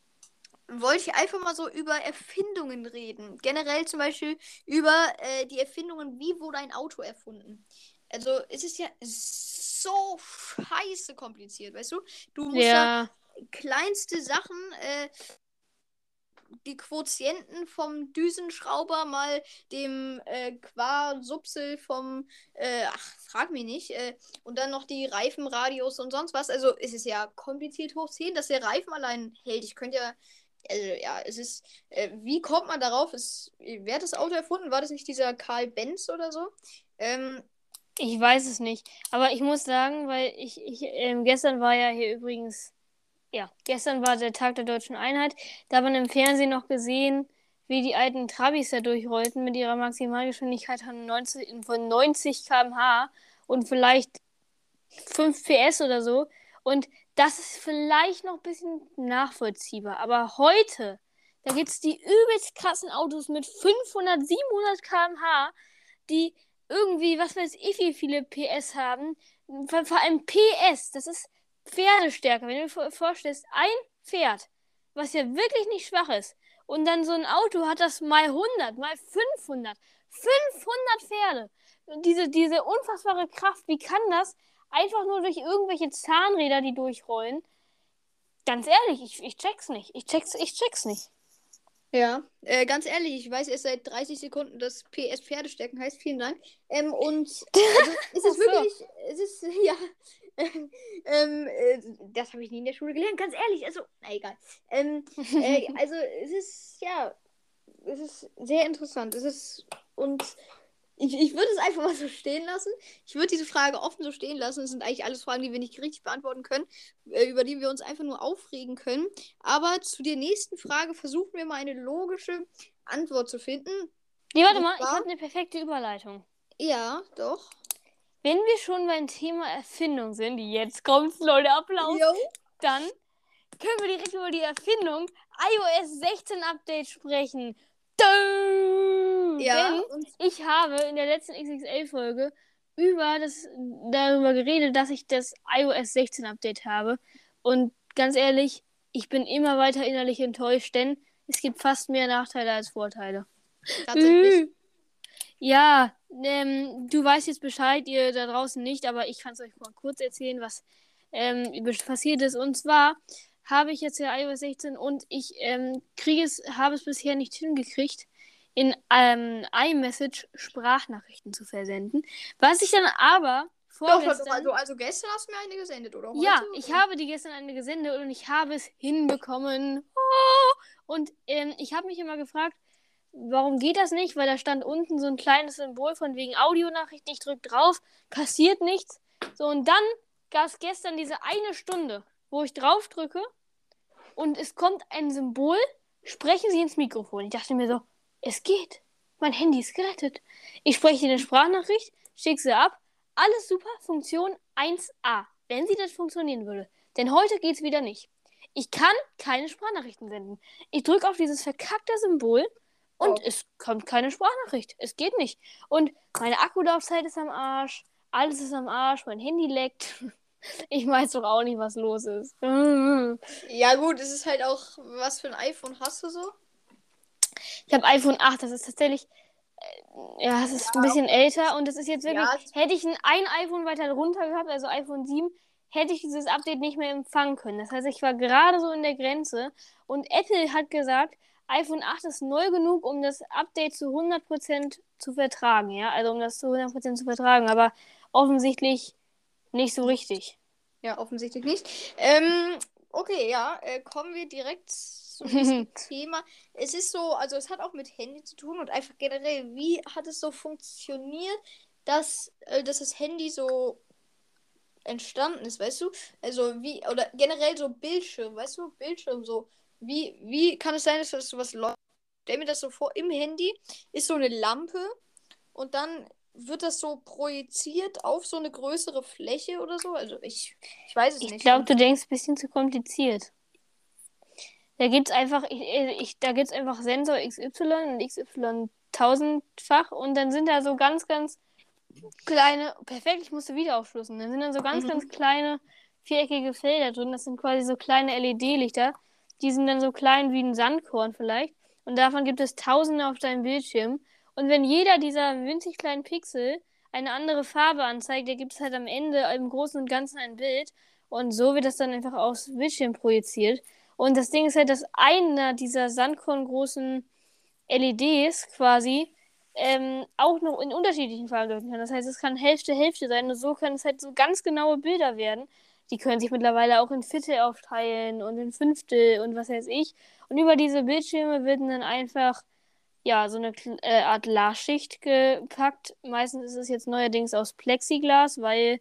wollte ich einfach mal so über Erfindungen reden. Generell zum Beispiel über äh, die Erfindungen, wie wurde ein Auto erfunden. Also es ist ja so scheiße kompliziert, weißt du? Du musst ja, ja kleinste Sachen, äh, die Quotienten vom Düsenschrauber mal dem äh, Quasubsel vom, äh, ach, frag mich nicht, äh, und dann noch die Reifenradius und sonst was. Also es ist ja kompliziert hoch 10, dass der Reifen allein hält. Ich könnte ja also ja, es ist, äh, wie kommt man darauf? Ist, wer hat das Auto erfunden? War das nicht dieser Karl Benz oder so? Ähm, ich weiß es nicht. Aber ich muss sagen, weil ich, ich ähm, gestern war ja hier übrigens, ja, gestern war der Tag der deutschen Einheit. Da hat man im Fernsehen noch gesehen, wie die alten Trabis da durchrollten mit ihrer Maximalgeschwindigkeit von 90, von 90 km/h und vielleicht 5 PS oder so. Und das ist vielleicht noch ein bisschen nachvollziehbar. Aber heute, da gibt es die übelst krassen Autos mit 500, 700 km/h, die irgendwie, was weiß ich, wie viele PS haben. Vor, vor allem PS, das ist Pferdestärke. Wenn du dir vorstellst, ein Pferd, was ja wirklich nicht schwach ist, und dann so ein Auto hat das mal 100, mal 500. 500 Pferde. Diese, diese unfassbare Kraft, wie kann das einfach nur durch irgendwelche Zahnräder, die durchrollen? Ganz ehrlich, ich, ich check's nicht. Ich check's, ich check's nicht. Ja, äh, ganz ehrlich, ich weiß erst seit 30 Sekunden, dass PS Pferdestecken heißt. Vielen Dank. Ähm, und also, ist es wirklich, es ist, ja, ähm, äh, das habe ich nie in der Schule gelernt, ganz ehrlich. Also, na egal. Ähm, äh, also, es ist, ja, es ist sehr interessant. Es ist, und ich, ich würde es einfach mal so stehen lassen. Ich würde diese Frage offen so stehen lassen. Es sind eigentlich alles Fragen, die wir nicht richtig beantworten können, äh, über die wir uns einfach nur aufregen können. Aber zu der nächsten Frage versuchen wir mal eine logische Antwort zu finden. Nee, warte mal, ich habe eine perfekte Überleitung. Ja, doch. Wenn wir schon beim Thema Erfindung sind, jetzt kommt's, Leute, Applaus, jo. dann können wir direkt über die Erfindung iOS 16 Update sprechen. Dum! Ja, Denn ich habe in der letzten XXL-Folge über das, darüber geredet, dass ich das iOS 16 Update habe. Und ganz ehrlich, ich bin immer weiter innerlich enttäuscht, denn es gibt fast mehr Nachteile als Vorteile. Tatsächlich. Ja, ähm, du weißt jetzt Bescheid, ihr da draußen nicht, aber ich kann es euch mal kurz erzählen, was ähm, passiert ist. Und zwar habe ich jetzt ja iOS 16 und ich ähm, kriege es, habe es bisher nicht hingekriegt, in ähm, iMessage Sprachnachrichten zu versenden. Was ich dann aber vorgestern... Doch, also, also gestern hast du mir eine gesendet, oder? Heute? Ja, ich habe die gestern eine gesendet und ich habe es hinbekommen. Oh! Und ähm, ich habe mich immer gefragt, warum geht das nicht? Weil da stand unten so ein kleines Symbol von wegen Audionachrichten. Ich drücke drauf, passiert nichts. So, und dann gab es gestern diese eine Stunde wo ich drauf drücke und es kommt ein Symbol, sprechen Sie ins Mikrofon. Ich dachte mir so, es geht. Mein Handy ist gerettet. Ich spreche eine Sprachnachricht, schicke sie ab. Alles super, Funktion 1a, wenn sie das funktionieren würde. Denn heute geht es wieder nicht. Ich kann keine Sprachnachrichten senden. Ich drücke auf dieses verkackte Symbol und oh. es kommt keine Sprachnachricht. Es geht nicht. Und meine Akkulaufzeit ist am Arsch. Alles ist am Arsch. Mein Handy leckt. Ich weiß doch auch nicht, was los ist. Ja, gut, es ist halt auch, was für ein iPhone hast du so? Ich habe iPhone 8, das ist tatsächlich. Äh, ja, es ist ja, ein bisschen älter und das ist jetzt wirklich. Ja, hätte ich ein, ein iPhone weiter runter gehabt, also iPhone 7, hätte ich dieses Update nicht mehr empfangen können. Das heißt, ich war gerade so in der Grenze und Apple hat gesagt, iPhone 8 ist neu genug, um das Update zu 100% zu vertragen, ja, also um das zu 100% zu vertragen, aber offensichtlich nicht so richtig. Ja, offensichtlich nicht. Ähm, okay, ja, äh, kommen wir direkt zu diesem Thema. Es ist so, also es hat auch mit Handy zu tun und einfach generell, wie hat es so funktioniert, dass, äh, dass das Handy so entstanden ist, weißt du? Also wie, oder generell so Bildschirm, weißt du, Bildschirm so. Wie, wie kann es sein, dass das so was läuft? Stell mir das so vor, im Handy ist so eine Lampe und dann wird das so projiziert auf so eine größere Fläche oder so? Also ich, ich weiß es Ich nicht. glaube, du denkst ein bisschen zu kompliziert. Da gibt's einfach, ich, ich, da gibt's einfach Sensor XY und XY tausendfach und dann sind da so ganz, ganz kleine, perfekt, ich musste wieder aufschlüsseln. Dann sind dann so ganz, Mhm. ganz kleine viereckige Felder drin. Das sind quasi so kleine LED-Lichter. Die sind dann so klein wie ein Sandkorn vielleicht. Und davon gibt es tausende auf deinem Bildschirm. Und wenn jeder dieser winzig kleinen Pixel eine andere Farbe anzeigt, da gibt es halt am Ende im Großen und Ganzen ein Bild. Und so wird das dann einfach aufs Bildschirm projiziert. Und das Ding ist halt, dass einer dieser sandkorngroßen LEDs quasi ähm, auch noch in unterschiedlichen Farben deuten kann. Das heißt, es kann Hälfte, Hälfte sein und so können es halt so ganz genaue Bilder werden. Die können sich mittlerweile auch in Viertel aufteilen und in Fünftel und was weiß ich. Und über diese Bildschirme werden dann einfach ja so eine äh, Art Glasschicht gepackt. Meistens ist es jetzt neuerdings aus Plexiglas, weil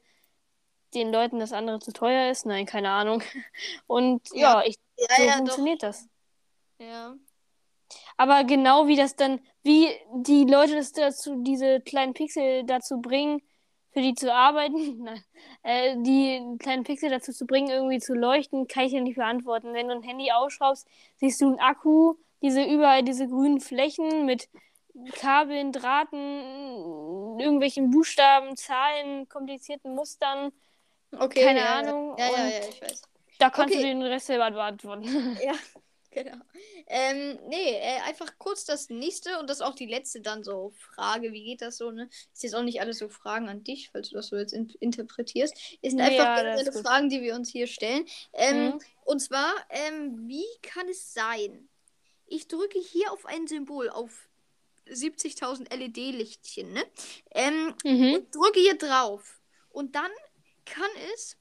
den Leuten das andere zu teuer ist. Nein, keine Ahnung. Und ja, Ja. ich, Ja, so ja, doch. funktioniert das. Ja. Aber genau wie das dann, wie die Leute das dazu, diese kleinen Pixel dazu bringen, für die zu arbeiten, nein, äh, die kleinen Pixel dazu zu bringen, irgendwie zu leuchten, kann ich dir nicht beantworten. Wenn du ein Handy ausschraubst, siehst du einen Akku, diese überall diese grünen Flächen mit Kabeln, Drahten, irgendwelchen Buchstaben, Zahlen, komplizierten Mustern. Okay. Keine ja, Ahnung, Ja, ja, ja, ja, ich weiß. Da kannst Okay. du den Rest selber beantworten. Ja, genau. Ähm, nee, äh, einfach kurz das nächste und das auch die letzte dann so Frage, wie geht das so, ne? Ist jetzt auch nicht alles so Fragen an dich, falls du das so jetzt in interpretierst. Es sind Ja, einfach ist generelle. Fragen, die wir uns hier stellen. Ähm, Mhm. Und zwar, ähm, wie kann es sein? Ich drücke hier auf ein Symbol, auf 70.000 LED-Lichtchen, ne? Ähm, Mhm. und drücke hier drauf. Und dann kann es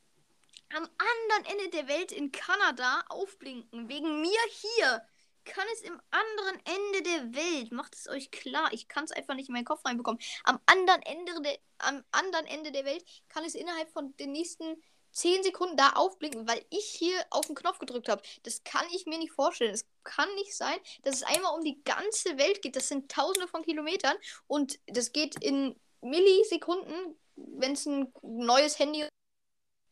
am anderen Ende der Welt in Kanada aufblinken. Wegen mir hier kann es im anderen Ende der Welt. Macht es euch klar. Ich kann es einfach nicht in meinen Kopf reinbekommen. Am anderen Ende der, am anderen Ende der Welt kann es innerhalb von den nächsten 10 Sekunden da aufblinken, weil ich hier auf den Knopf gedrückt habe. Das kann ich mir nicht vorstellen. Es kann nicht sein, dass es einmal um die ganze Welt geht. Das sind tausende von Kilometern und das geht in Millisekunden, wenn es ein neues Handy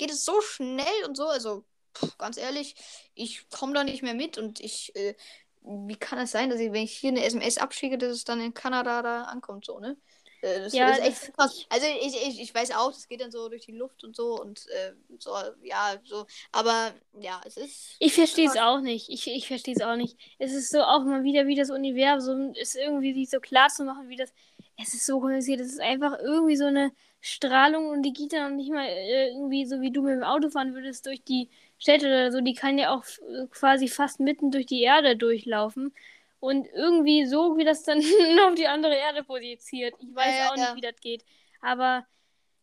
geht es so schnell und so. Also, pff, ganz ehrlich, ich komme da nicht mehr mit und ich, äh, wie kann es sein, dass ich, wenn ich hier eine SMS abschicke, dass es dann in Kanada da ankommt, so, ne? Äh, Das Ja, ist echt krass. Also ich, ich, ich weiß auch, das geht dann so durch die Luft und so und äh, so, ja, so. Aber ja, es ist. Ich verstehe es auch nicht. Ich, ich verstehe es auch nicht. Es ist so auch mal wieder, wie das Universum ist irgendwie sich so klar zu machen, wie das. Es ist so kompliziert. Es ist einfach irgendwie so eine Strahlung und die geht dann auch nicht mal äh, irgendwie so, wie du mit dem Auto fahren würdest, durch die Städte oder so. Die kann ja auch äh, quasi fast mitten durch die Erde durchlaufen. Und irgendwie so, wie das dann auf die andere Erde projiziert. Ich weiß Ja, ja, auch nicht, ja. wie das geht. Aber,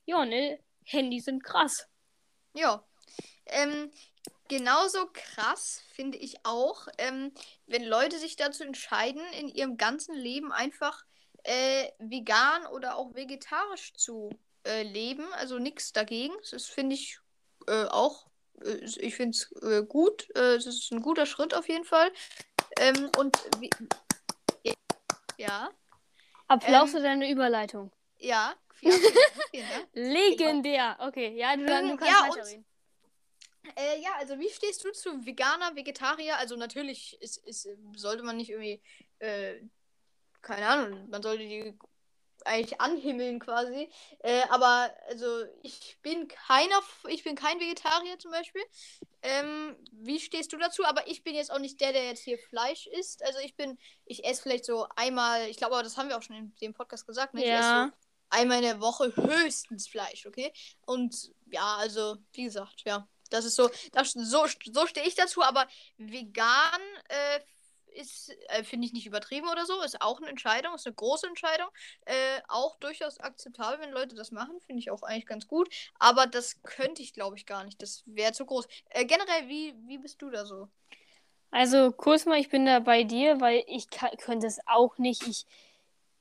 ja, ne? Handys sind krass. Ja. Ähm, genauso krass finde ich auch, ähm, wenn Leute sich dazu entscheiden, in ihrem ganzen Leben einfach äh, vegan oder auch vegetarisch zu äh, leben. Also nichts dagegen. Das finde ich äh, auch. Äh, ich finde es äh, gut. Äh, Es ist ein guter Schritt auf jeden Fall. Ähm, und wie, ja, Applaus Ähm, für deine Überleitung. ja, vielen, vielen Dank. Legendär. Okay, ja, du, dann, du Ähm, kannst ja, weiterreden. Äh, ja, also wie stehst du zu Veganer, Vegetarier? Also natürlich ist, ist, sollte man nicht irgendwie, äh, keine Ahnung, man sollte die eigentlich anhimmeln quasi. Äh, aber also ich bin keiner, ich bin kein Vegetarier zum Beispiel. Ähm, wie stehst du dazu? Aber ich bin jetzt auch nicht der, der jetzt hier Fleisch isst. Also ich bin, ich esse vielleicht so einmal, ich glaube, aber das haben wir auch schon in dem Podcast gesagt, ne? Ich esse Ja. so einmal in der Woche höchstens Fleisch, okay? Und ja, also, wie gesagt, ja. Das ist so, das, so, so stehe ich dazu, aber vegan äh, ist, äh, finde ich nicht übertrieben oder so, ist auch eine Entscheidung, ist eine große Entscheidung. Äh, auch durchaus akzeptabel, wenn Leute das machen, finde ich auch eigentlich ganz gut. Aber das könnte ich, glaube ich, gar nicht. Das wäre zu groß. Äh, generell, wie, wie bist du da so? Also kurz mal, ich bin da bei dir, weil ich könnte es auch nicht. Ich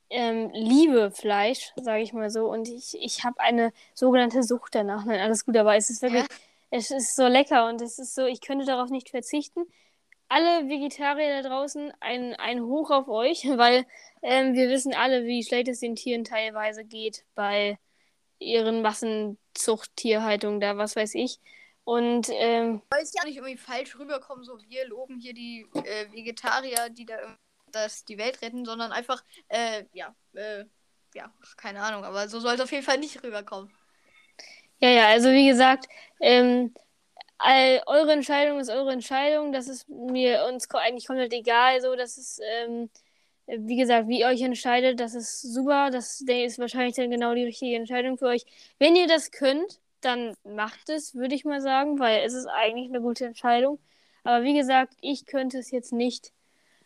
ähm, liebe Fleisch, sage ich mal so, und ich, ich habe eine sogenannte Sucht danach. Nein, alles gut, aber es ist wirklich, es ist so lecker und es ist so, ich könnte darauf nicht verzichten. Alle Vegetarier da draußen ein, ein Hoch auf euch, weil ähm, wir wissen alle, wie schlecht es den Tieren teilweise geht bei ihren Massenzuchttierhaltungen da, was weiß ich. Und ähm, Weil es ja nicht irgendwie falsch rüberkommen, so wir loben hier die äh, Vegetarier, die da das die Welt retten, sondern einfach, äh, ja, äh, ja, keine Ahnung, aber so soll es auf jeden Fall nicht rüberkommen. ja, ja, also wie gesagt, ähm, all, eure Entscheidung ist eure Entscheidung. Das ist mir uns eigentlich komplett egal. So, das ist, ähm, wie gesagt, wie ihr euch entscheidet, das ist super. Das ist wahrscheinlich dann genau die richtige Entscheidung für euch. Wenn ihr das könnt, dann macht es, würde ich mal sagen, weil es ist eigentlich eine gute Entscheidung. Aber wie gesagt, ich könnte es jetzt nicht.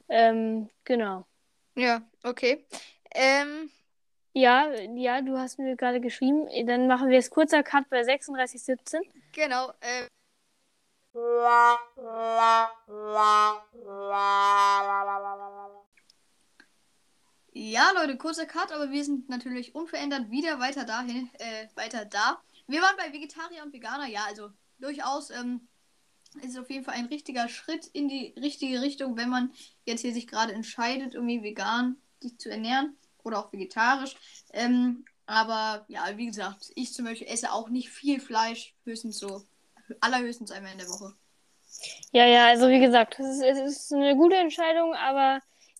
Ähm, genau. Ja, okay. Ähm, Ja, ja, du hast mir gerade geschrieben. Dann machen wir jetzt kurzer Cut bei 36,17. genau, äh, Ja, Leute, kurzer Cut, aber wir sind natürlich unverändert wieder weiter dahin, äh, weiter da. Wir waren bei Vegetarier und Veganer, ja, also durchaus ähm, ist es auf jeden Fall ein richtiger Schritt in die richtige Richtung, wenn man jetzt hier sich gerade entscheidet, irgendwie vegan sich zu ernähren oder auch vegetarisch. Ähm, aber ja, wie gesagt, ich zum Beispiel esse auch nicht viel Fleisch, höchstens so, allerhöchstens einmal in der Woche. Ja, ja, also wie gesagt, es ist, es ist eine gute Entscheidung, aber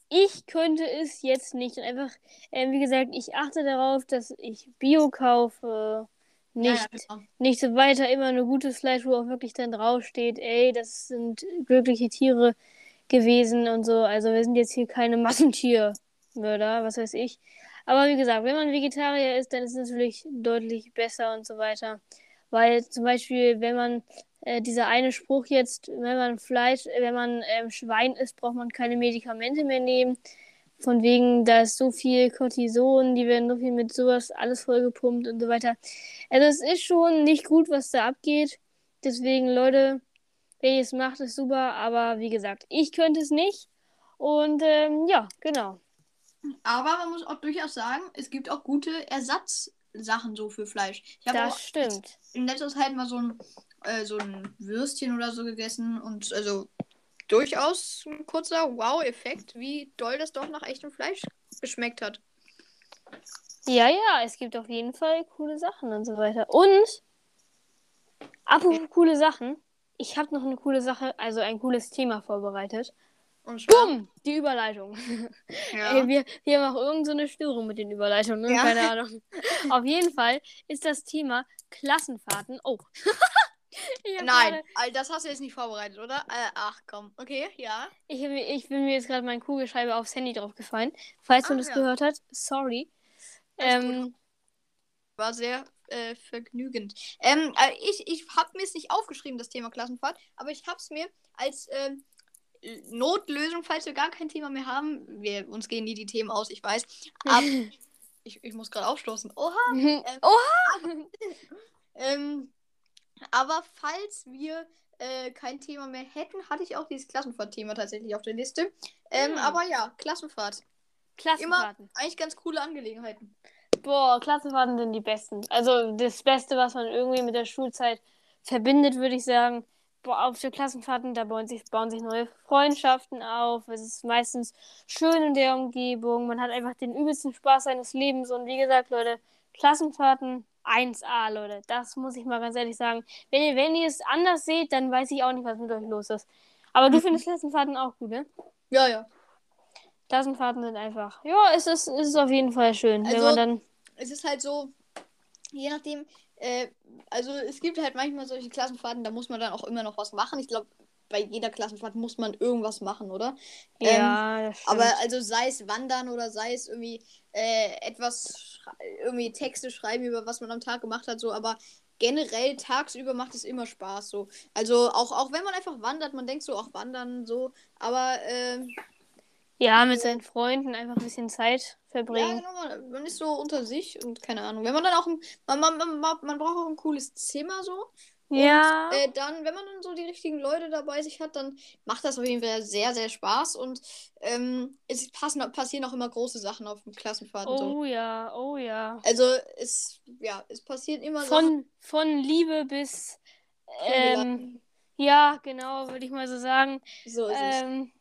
ich könnte es jetzt nicht. Und einfach, ähm, wie gesagt, ich achte darauf, dass ich Bio kaufe, nicht, Ja, ja, genau. nicht so weiter immer nur gutes Fleisch, wo auch wirklich dann draufsteht, ey, das sind glückliche Tiere gewesen und so. Also wir sind jetzt hier keine Massentiermörder, was weiß ich. Aber wie gesagt, wenn man Vegetarier ist, dann ist es natürlich deutlich besser und so weiter. Weil zum Beispiel, wenn man äh, dieser eine Spruch jetzt, wenn man Fleisch, wenn man ähm, Schwein isst, braucht man keine Medikamente mehr nehmen. Von wegen, da ist so viel Cortison, die werden so viel mit sowas alles vollgepumpt und so weiter. Also es ist schon nicht gut, was da abgeht. Deswegen, Leute, wenn ihr es macht, ist super. Aber wie gesagt, ich könnte es nicht. Und ähm, ja, genau. Aber man muss auch durchaus sagen, es gibt auch gute Ersatzsachen so für Fleisch. Ich Das stimmt. in letzter Zeit mal so ein, äh, so ein Würstchen oder so gegessen und also durchaus ein kurzer Wow-Effekt, wie doll das doch nach echtem Fleisch geschmeckt hat. Ja, ja, es gibt auf jeden Fall coole Sachen und so weiter. Und, apropos coole Sachen, ich habe noch eine coole Sache, also ein cooles Thema vorbereitet. Und Bumm! Die Überleitung. ja. Ey, wir, wir haben auch irgend so eine Störung mit den Überleitungen, ne? Ja. Keine Ahnung. Auf jeden Fall ist das Thema Klassenfahrten. Oh. Nein, Gerade, all das hast du jetzt nicht vorbereitet, oder? Äh, ach komm, okay, ja. ich, hab- ich bin mir jetzt gerade mein Kugelschreiber aufs Handy draufgefallen. Falls du Ah, das ja. gehört hast, sorry. Ähm, War sehr äh, vergnügend. Ähm, äh, ich ich habe mir es nicht aufgeschrieben, das Thema Klassenfahrt, aber ich habe es mir als ähm, Notlösung, falls wir gar kein Thema mehr haben. Wir, uns gehen nie die Themen aus, ich weiß. Aber ich, ich muss gerade aufstoßen. Oha! Oha! Ähm, aber falls wir äh, kein Thema mehr hätten, hatte ich auch dieses Klassenfahrt-Thema tatsächlich auf der Liste. Ähm, Hm. Aber ja, Klassenfahrt. Klassenfahrten. Eigentlich ganz coole Angelegenheiten. Boah, Klassenfahrten sind die besten. Also das Beste, was man irgendwie mit der Schulzeit verbindet, würde ich sagen. Auf der Klassenfahrten, da bauen sich, bauen sich neue Freundschaften auf. Es ist meistens schön in der Umgebung. Man hat einfach den übelsten Spaß seines Lebens. Und wie gesagt, Leute, Klassenfahrten 1A, Leute. Das muss ich mal ganz ehrlich sagen. Wenn ihr, wenn ihr es anders seht, dann weiß ich auch nicht, was mit euch los ist. Aber du Mhm. findest Klassenfahrten auch gut, ne? Ja, ja. Klassenfahrten sind einfach. Ja, es ist, es ist auf jeden Fall schön. wenn Also- man dann. es ist halt so, je nachdem, äh, also es gibt halt manchmal solche Klassenfahrten, da muss man dann auch immer noch was machen. Ich glaube, bei jeder Klassenfahrt muss man irgendwas machen, oder? Ähm, Ja, das stimmt. Aber also sei es wandern oder sei es irgendwie äh, etwas, irgendwie Texte schreiben über was man am Tag gemacht hat, so, aber generell tagsüber macht es immer Spaß, so. Also auch, auch wenn man einfach wandert, man denkt so, auch wandern, so, aber ähm, Ja, mit seinen Freunden einfach ein bisschen Zeit Ja, verbringen. genau, man, ist so unter sich und keine Ahnung. Wenn man dann auch ein, man, man, man, man braucht auch ein cooles Zimmer so. Ja. Und, äh, dann, wenn man dann so die richtigen Leute dabei sich hat, dann macht das auf jeden Fall sehr, sehr Spaß und ähm, es passen, passieren auch immer große Sachen auf dem Klassenfahrten so. oh ja, oh ja. Also es, ja, es passieren immer Sachen. Von, von Liebe bis ähm, Ja, genau, würde ich mal so sagen. So ist Ähm,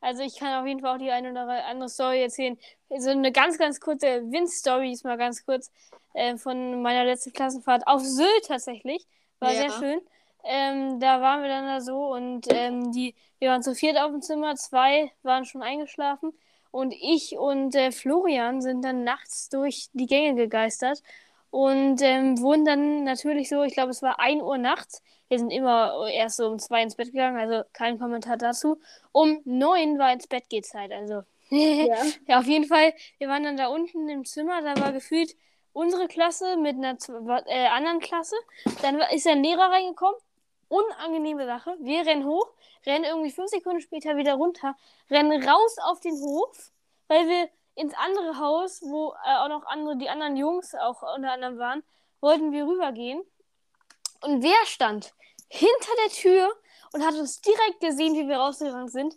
also ich kann auf jeden Fall auch die eine oder andere Story erzählen. So eine ganz, ganz kurze Wind-Story ist mal ganz kurz äh, von meiner letzten Klassenfahrt auf Sylt tatsächlich. War Ja. sehr schön. Ähm, da waren wir dann da so und ähm, die, wir waren zu viert auf dem Zimmer, zwei waren schon eingeschlafen und ich und äh, Florian sind dann nachts durch die Gänge gegeistert und ähm, wurden dann natürlich so, ich glaube es war 1 Uhr nachts, wir sind immer erst so um zwei ins Bett gegangen, also kein Kommentar dazu. Um neun war ins Bett Zeit, also. Ja. ja, auf jeden Fall. Wir waren dann da unten im Zimmer, da war gefühlt unsere Klasse mit einer äh, anderen Klasse. Dann ist ein Lehrer reingekommen. Unangenehme Sache. Wir rennen hoch, rennen irgendwie fünf Sekunden später wieder runter, rennen raus auf den Hof, weil wir ins andere Haus, wo äh, auch noch andere, die anderen Jungs auch unter anderem waren, wollten wir rübergehen. Und wer stand hinter der Tür und hat uns direkt gesehen, wie wir rausgegangen sind?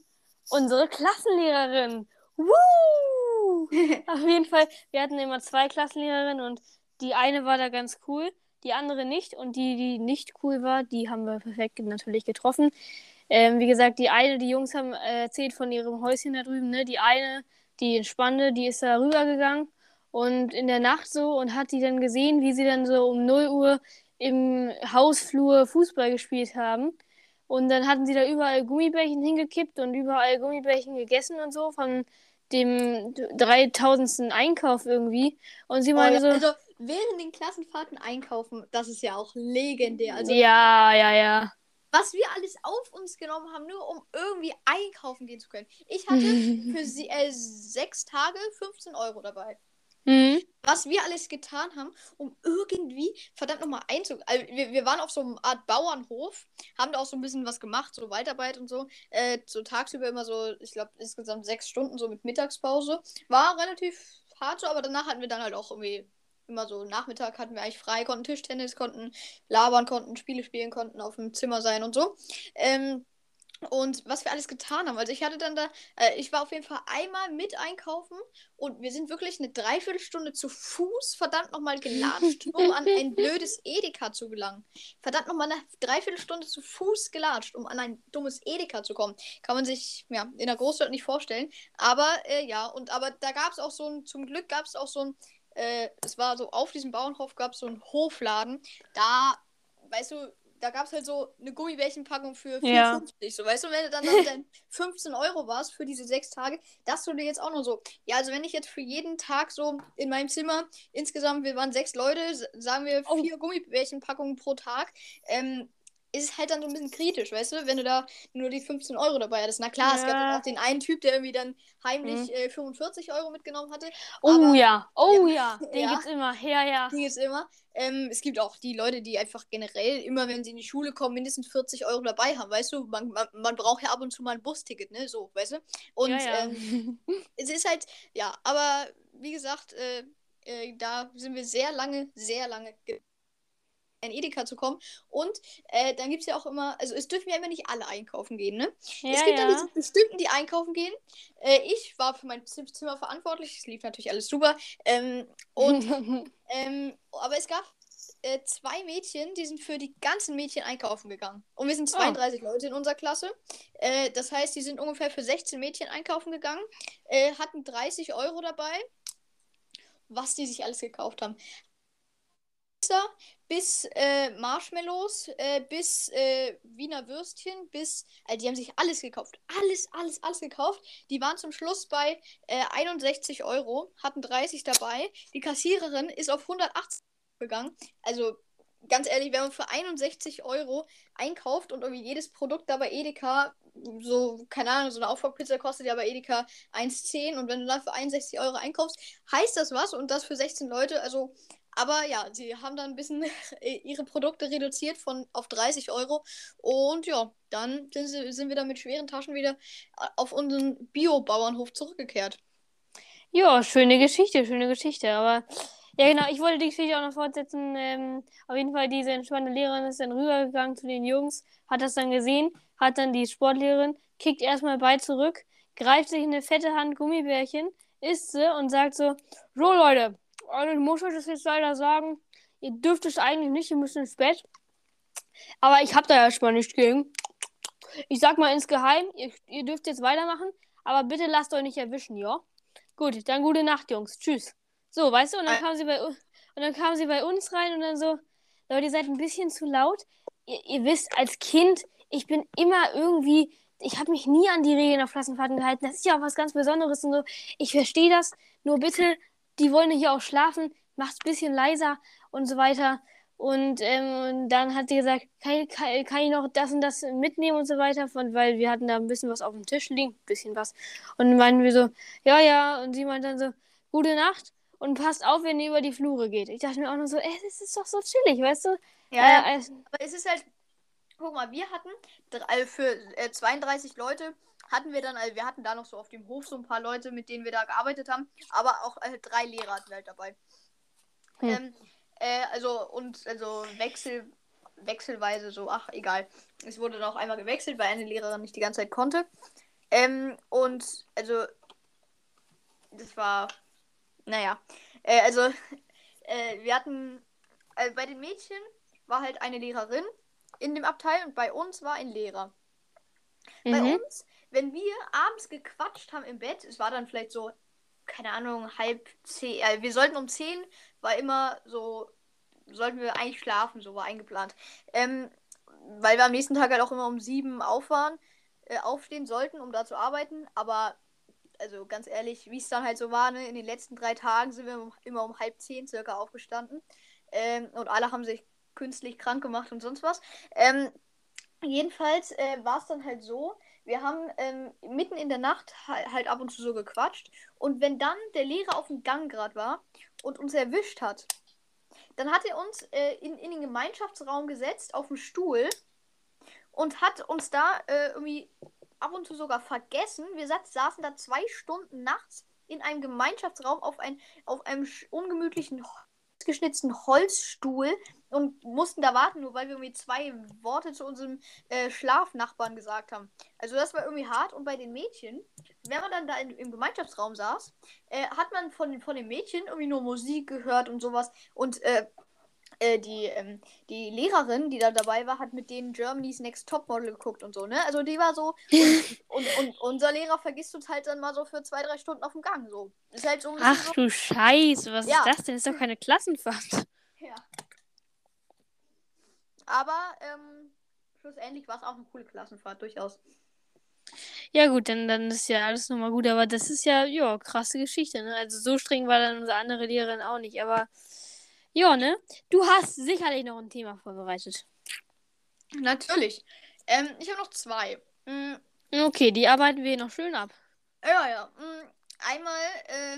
Unsere Klassenlehrerin. Woo! Auf jeden Fall, wir hatten immer zwei Klassenlehrerinnen und die eine war da ganz cool, die andere nicht. Und die, die nicht cool war, die haben wir perfekt natürlich getroffen. Ähm, wie gesagt, die eine, die Jungs haben äh, erzählt von ihrem Häuschen da drüben, ne? Die eine, die in Spande, die ist da rübergegangen und in der Nacht so und hat die dann gesehen, wie sie dann so um 0 Uhr im Hausflur Fußball gespielt haben. Und dann hatten sie da überall Gummibärchen hingekippt und überall Gummibärchen gegessen und so von dem 3000. Einkauf irgendwie. Und sie Oh, meinte ja. so, Also während den Klassenfahrten einkaufen, das ist ja auch legendär. Also ja, ja, ja. was wir alles auf uns genommen haben, nur um irgendwie einkaufen gehen zu können. Ich hatte für sie, äh, sechs Tage 15 Euro dabei. Mhm. Was wir alles getan haben, um irgendwie, verdammt nochmal einzu... Also wir, wir waren auf so einer Art Bauernhof, haben da auch so ein bisschen was gemacht, so Weitarbeit und so. Äh, so tagsüber immer so, ich glaube, insgesamt sechs Stunden so mit Mittagspause. War relativ hart so, aber danach hatten wir dann halt auch irgendwie immer so Nachmittag hatten wir eigentlich frei, konnten Tischtennis, konnten labern, konnten Spiele spielen, konnten auf dem Zimmer sein und so. Ähm, und was wir alles getan haben. Also ich hatte dann da, äh, ich war auf jeden Fall einmal mit einkaufen und wir sind wirklich eine Dreiviertelstunde zu Fuß verdammt nochmal gelatscht, um an ein blödes Edeka zu gelangen. Verdammt nochmal eine Dreiviertelstunde zu Fuß gelatscht, um an ein dummes Edeka zu kommen. Kann man sich ja in der Großstadt nicht vorstellen. Aber äh, ja, und aber da gab es auch so ein, zum Glück gab es auch so ein, äh, es war so auf diesem Bauernhof gab es so einen Hofladen. Da, weißt du, da gab es halt so eine Gummibärchenpackung für 4,50. Ja. So, weißt du, wenn du dann, dann, dann 15 Euro warst für diese sechs Tage, das dir jetzt auch nur so. Ja, also wenn ich jetzt für jeden Tag so in meinem Zimmer, insgesamt, wir waren sechs Leute, sagen wir Oh. vier Gummibärchenpackungen pro Tag, ähm, ist halt dann so ein bisschen kritisch, weißt du, wenn du da nur die 15 Euro dabei hattest. Na klar, es gab dann Ja. auch den einen Typ, der irgendwie dann heimlich Mhm. äh, 45 Euro mitgenommen hatte. Oh Aber- ja, oh ja, den Ja. gibt's immer. Ja, ja. Ding ist immer, ähm, es gibt auch die Leute, die einfach generell immer, wenn sie in die Schule kommen, mindestens 40 Euro dabei haben, weißt du? Man, man, man braucht ja ab und zu mal ein Busticket, ne? So, weißt du? Und ja, ja. Ähm, es ist halt, ja, aber wie gesagt, äh, äh, da sind wir sehr lange, sehr lange ge- in Edeka zu kommen. Und äh, dann gibt es ja auch immer, also es dürfen ja immer nicht alle einkaufen gehen, ne? ja, es gibt dann ja. diese bestimmten, die einkaufen gehen. Äh, ich war für mein Zimmer verantwortlich. Es lief natürlich alles super. Ähm, und ähm, aber es gab äh, zwei Mädchen, die sind für die ganzen Mädchen einkaufen gegangen. Und wir sind Oh. 32 Leute in unserer Klasse. Äh, das heißt, die sind ungefähr für 16 Mädchen einkaufen gegangen, äh, hatten 30 Euro dabei. Was die sich alles gekauft haben. Bis äh, Marshmallows, äh, bis äh, Wiener Würstchen, bis. Äh, die haben sich alles gekauft. Alles, alles, alles gekauft. Die waren zum Schluss bei äh, 61 Euro, hatten 30 dabei. Die Kassiererin ist auf 180 gegangen. Also ganz ehrlich, wenn man für 61 Euro einkauft und irgendwie jedes Produkt da bei Edeka, so, keine Ahnung, so eine Aufbaupizza kostet ja bei Edeka 1,10 und wenn du dann für 61 Euro einkaufst, heißt das was und das für 16 Leute, also aber ja, sie haben dann ein bisschen ihre Produkte reduziert von auf 30 Euro. Und ja, dann sind, sie, sind wir dann mit schweren Taschen wieder auf unseren Bio-Bauernhof zurückgekehrt. Ja, schöne Geschichte, schöne Geschichte. Aber ja, genau, ich wollte die Geschichte auch noch fortsetzen. Ähm, auf jeden Fall, diese entspannte Lehrerin ist dann rübergegangen zu den Jungs, hat das dann gesehen, hat dann die Sportlehrerin, kickt erstmal bei zurück, greift sich in eine fette Hand Gummibärchen, isst sie und sagt so: So, Leute, also ich muss euch das jetzt leider sagen, ihr dürft es eigentlich nicht, ihr müsst ins Bett. Aber ich habe da ja schon mal nichts gegen. Ich sag mal insgeheim, ihr, ihr dürft jetzt weitermachen, aber bitte lasst euch nicht erwischen, ja? Gut, dann gute Nacht, Jungs. Tschüss. So, weißt du, und dann kam sie bei und dann kam sie bei uns rein und dann so, Leute, ihr seid ein bisschen zu laut. Ihr, ihr wisst, als Kind, ich bin immer irgendwie, ich habe mich nie an die Regeln auf Klassenfahrten gehalten. Das ist ja auch was ganz Besonderes und so. Ich verstehe das. Nur bitte, die wollen hier auch schlafen. Macht's ein bisschen leiser und so weiter. Und ähm, dann hat sie gesagt, kann, kann, kann, ich noch das und das mitnehmen und so weiter, von, weil wir hatten da ein bisschen was auf dem Tisch liegen, ein bisschen was. Und dann meinen wir so, ja, ja, und sie meint dann so, gute Nacht und passt auf, wenn ihr über die Flure geht. Ich dachte mir auch nur so, ey, das ist doch so chillig, weißt du? Ja, äh, aber es ist halt, guck mal, wir hatten für äh, 32 Leute hatten wir dann, also wir hatten da noch so auf dem Hof so ein paar Leute, mit denen wir da gearbeitet haben, aber auch äh, drei Lehrer hatten wir halt dabei. Hm. Ähm, äh, also und also Wechsel, wechselweise so, ach egal. Es wurde noch einmal gewechselt, weil eine Lehrerin nicht die ganze Zeit konnte. Ähm, und also das war, naja, äh, also äh, wir hatten, äh, bei den Mädchen war halt eine Lehrerin in dem Abteil und bei uns war ein Lehrer. Mhm. Bei uns, wenn wir abends gequatscht haben im Bett, es war dann vielleicht so, keine Ahnung, halb zehn, äh, wir sollten um zehn war immer so, sollten wir eigentlich schlafen, so war eingeplant. Ähm, weil wir am nächsten Tag halt auch immer um sieben auffahren, äh, aufstehen sollten, um da zu arbeiten. Aber, also ganz ehrlich, wie es dann halt so war, ne, in den letzten drei Tagen sind wir immer um halb zehn circa aufgestanden. Ähm, und alle haben sich künstlich krank gemacht und sonst was. Ähm, jedenfalls äh, war es dann halt so, wir haben ähm, mitten in der Nacht halt ab und zu so gequatscht. Und wenn dann der Lehrer auf dem Gang gerade war und uns erwischt hat, dann hat er uns äh, in, in den Gemeinschaftsraum gesetzt, auf dem Stuhl und hat uns da äh, irgendwie ab und zu sogar vergessen. Wir saßen da zwei Stunden nachts in einem Gemeinschaftsraum auf, ein, auf einem ungemütlichen geschnitzten Holzstuhl und mussten da warten, nur weil wir irgendwie zwei Worte zu unserem äh, Schlafnachbarn gesagt haben. Also das war irgendwie hart. Und bei den Mädchen, wenn man dann da in, im Gemeinschaftsraum saß, äh, hat man von, von den Mädchen irgendwie nur Musik gehört und sowas. Und äh, äh, die, ähm, die Lehrerin, die da dabei war, hat mit denen Germany's Next Topmodel geguckt und so, ne? Also die war so. Und, und, und, unser Lehrer vergisst uns halt dann mal so für zwei, drei Stunden auf dem Gang. So. Ist halt so Ach so, du Scheiße, was ja. ist das denn? Das ist doch keine Klassenfahrt. Ja. Aber ähm, schlussendlich war es auch eine coole Klassenfahrt, durchaus. Ja, gut, dann, dann ist ja alles nochmal gut, aber das ist ja, ja, krasse Geschichte, ne? Also so streng war dann unsere andere Lehrerin auch nicht, aber ja, ne? Du hast sicherlich noch ein Thema vorbereitet. Natürlich. Ähm, ich habe noch zwei. Mhm. Okay, die arbeiten wir noch schön ab. Ja, ja. Mhm. Einmal äh,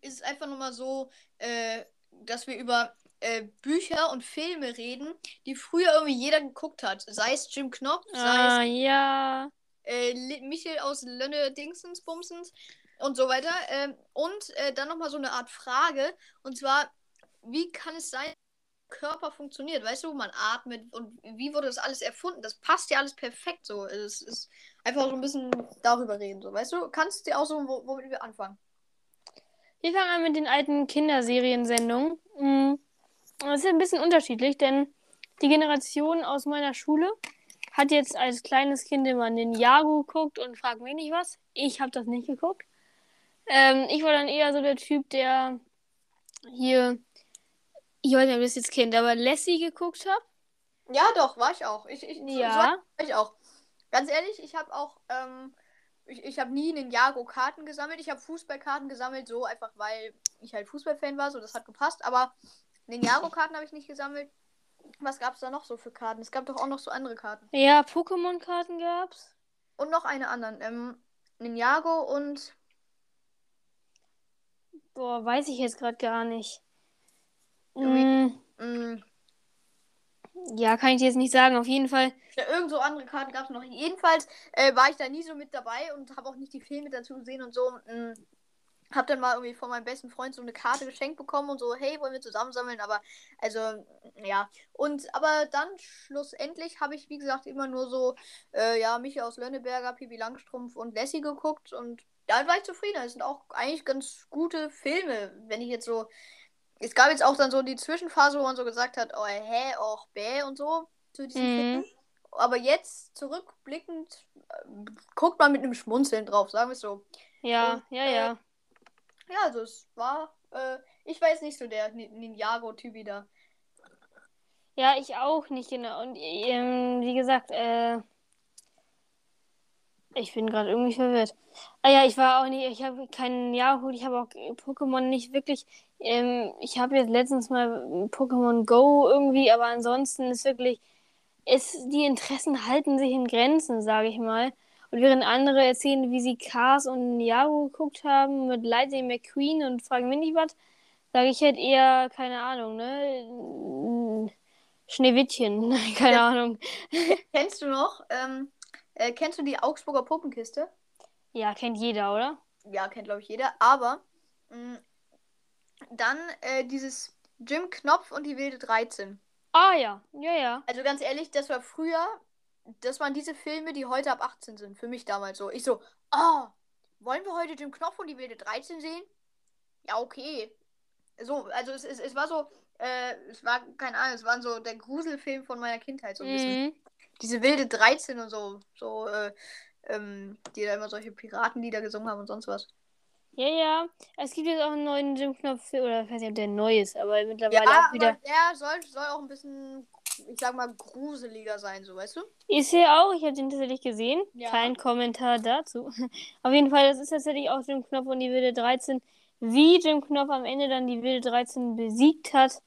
ist es einfach nur mal so, äh, dass wir über äh, Bücher und Filme reden, die früher irgendwie jeder geguckt hat. Sei es Jim Knopf, sei ah, es ja. Äh, Michel aus Lönne Dingsens Bumsens und so weiter. Ähm, und äh, dann nochmal so eine Art Frage. Und zwar, wie kann es sein, Körper funktioniert. Weißt du, man atmet und wie wurde das alles erfunden? Das passt ja alles perfekt so. Es ist einfach so ein bisschen darüber reden. So, weißt du, kannst du dir auch so, wo, womit wir anfangen? Wir fangen an mit den alten Kinderseriensendungen. Mhm. Das ist ein bisschen unterschiedlich, denn die Generation aus meiner Schule hat jetzt als kleines Kind immer den Jago geguckt und fragt mich nicht was. Ich habe das nicht geguckt. Ähm, ich war dann eher so der Typ, der hier, ich weiß nicht, ob ihr das jetzt kennt, aber Lassie geguckt hat. Ja, doch, war ich auch. Ich, ich, ja. war ich auch. Ganz ehrlich, ich habe auch, ähm, ich, ich habe nie einen Jago Karten gesammelt. Ich habe Fußballkarten gesammelt, so einfach, weil ich halt Fußballfan war, so das hat gepasst. Aber Ninjago-Karten habe ich nicht gesammelt. Was gab es da noch so für Karten? Es gab doch auch noch so andere Karten. Ja, Pokémon-Karten gab's. Und noch eine anderen. Ähm, Ninjago und. Boah, weiß ich jetzt gerade gar nicht. Mm. Mm. Ja, kann ich dir jetzt nicht sagen. Auf jeden Fall. Ja, irgend so andere Karten gab es noch. Jedenfalls äh, war ich da nie so mit dabei und habe auch nicht die Filme dazu gesehen und so. Mm. Hab dann mal irgendwie von meinem besten Freund so eine Karte geschenkt bekommen und so, hey, wollen wir zusammensammeln? Aber, also, ja. Und, aber dann schlussendlich habe ich, wie gesagt, immer nur so, äh, ja, Michi aus Lönneberger, Pipi Langstrumpf und Lassie geguckt und da war ich zufrieden. Es sind auch eigentlich ganz gute Filme, wenn ich jetzt so. Es gab jetzt auch dann so die Zwischenphase, wo man so gesagt hat, oh, hä, och, bäh und so. zu diesen Mhm. Aber jetzt zurückblickend äh, guckt man mit einem Schmunzeln drauf, sagen wir es so. Ja, Und, ja, äh, ja. Ja, also es war, äh, ich weiß nicht so der Ni- Ninjago-Typ wieder. Ja, ich auch nicht, genau. Und ähm, wie gesagt, äh, ich bin gerade irgendwie verwirrt. Ah ja, ich war auch nicht, ich habe keinen Yahoo, ich habe auch Pokémon nicht wirklich. Ähm, ich habe jetzt letztens mal Pokémon Go irgendwie, aber ansonsten ist wirklich, ist, die Interessen halten sich in Grenzen, sage ich mal. Und während andere erzählen, wie sie Cars und Yahoo geguckt haben mit Lightning McQueen und fragen mich nicht was, sage ich halt eher, keine Ahnung, ne? Schneewittchen, keine. Ahnung. Kennst du noch, ähm, äh, kennst du die Augsburger Puppenkiste? Ja, kennt jeder, oder? Ja, kennt glaube ich jeder. Aber mh, dann äh, dieses Jim Knopf und die wilde 13. Ah ja, ja, ja. Also ganz ehrlich, das war früher, das waren diese Filme, die heute ab 18 sind. Für mich damals so. Ich so, ah, wollen wir heute Jim Knopf und die wilde 13 sehen? Ja, okay. So, also es, es, es war so, äh, es war, keine Ahnung, es waren so der Gruselfilm von meiner Kindheit so ein bisschen. Mhm. Diese wilde 13 und so, so, äh, ähm, die da immer solche Piratenlieder gesungen haben und sonst was. Ja, ja. Es gibt jetzt auch einen neuen Jim Knopf, oder ich weiß nicht, ob der neu ist, aber mittlerweile Ja, auch wieder. der soll, soll auch ein bisschen, ich sag mal, gruseliger sein, so, weißt du? Ist er auch, ich habe den tatsächlich gesehen. Ja. Kein Kommentar dazu. Auf jeden Fall, das ist tatsächlich auch Jim Knopf und die wilde 13. Wie Jim Knopf am Ende dann die wilde 13 besiegt hat.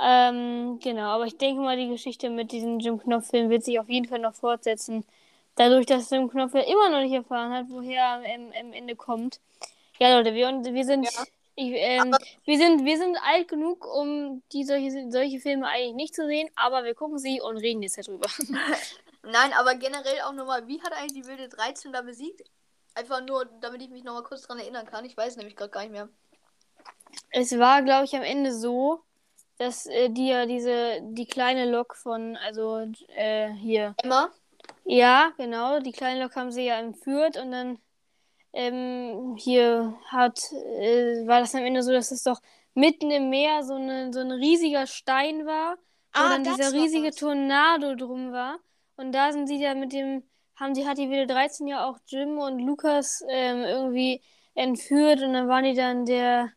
Ähm, genau, aber ich denke mal, die Geschichte mit diesem Jim Knopf-Film wird sich auf jeden Fall noch fortsetzen. Dadurch, dass Jim Knopf ja immer noch nicht erfahren hat, woher er am, am Ende kommt. Ja, Leute, wir, wir sind. Ja. Ich, ähm, wir sind, wir sind alt genug, um die solche, solche Filme eigentlich nicht zu sehen, aber wir gucken sie und reden jetzt darüber. Nein, aber generell auch nochmal, wie hat eigentlich die wilde 13 da besiegt? Einfach nur, damit ich mich nochmal kurz dran erinnern kann. Ich weiß nämlich gerade gar nicht mehr. Es war, glaube ich, am Ende so, dass äh, die ja diese, die kleine Lok von, also äh, hier. Emma? Ja, genau, die kleine Lok haben sie ja entführt und dann ähm, hier hat, äh, war das am Ende so, dass es doch mitten im Meer so, eine, so ein riesiger Stein war, wo Ah, dann dieser riesige das. Tornado drum war. Und da sind sie ja mit dem, haben die, hat die wilde 13 ja auch Jim und Lukas ähm, irgendwie entführt und dann waren die dann in der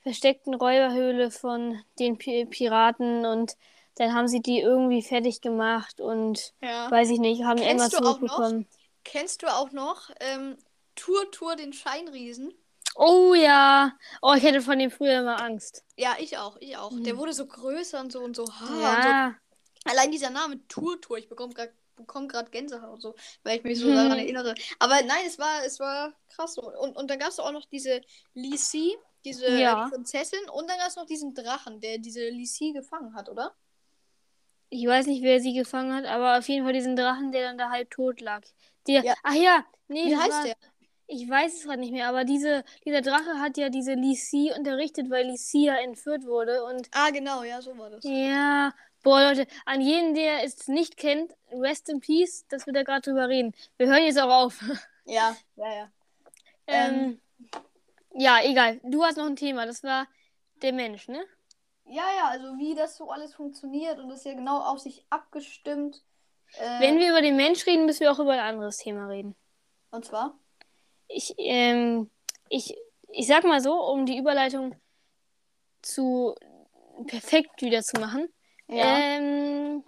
versteckten Räuberhöhle von den Pi Piraten und dann haben sie die irgendwie fertig gemacht und Ja. weiß ich nicht, haben Kennst du auch noch? zurückbekommen. Kennst du auch noch ähm, Tour Tour den Scheinriesen? Oh ja. Oh, ich hätte von dem früher immer Angst. Ja, ich auch, ich auch. Der Mhm. wurde so größer und so und so Haar und so. Ja. Allein dieser Name Tour Tour, ich bekomme gerade bekomme gerade Gänsehaut und so, weil ich mich so Mhm. daran erinnere. Aber nein, es war, es war krass so. Und, und dann gab es auch noch diese Lisi, diese Ja. Prinzessin, und dann gab es noch diesen Drachen, der diese Lisi gefangen hat, oder? Ich weiß nicht, wer sie gefangen hat, aber auf jeden Fall diesen Drachen, der dann da halb tot lag. Der, Ja. Ach ja, nee, Wie das heißt war, der? Ich weiß es gerade nicht mehr, aber diese, dieser Drache hat ja diese Lisi unterrichtet, weil Lisi ja entführt wurde. Und Ah, genau, ja, so war das. ja, boah, Leute, an jeden, der es nicht kennt, rest in peace, dass wir da gerade drüber reden. Wir hören jetzt auch auf. Ja, ja, ja. ähm, ja, egal. Du hast noch ein Thema, das war der Mensch, ne? Ja, ja, also wie das so alles funktioniert und das ist ja genau auf sich abgestimmt. Äh, Wenn wir über den Mensch reden, müssen wir auch über ein anderes Thema reden. und zwar? Ich, ähm, ich, ich sag mal so, um die Überleitung zu perfekt wieder zu machen. Ähm,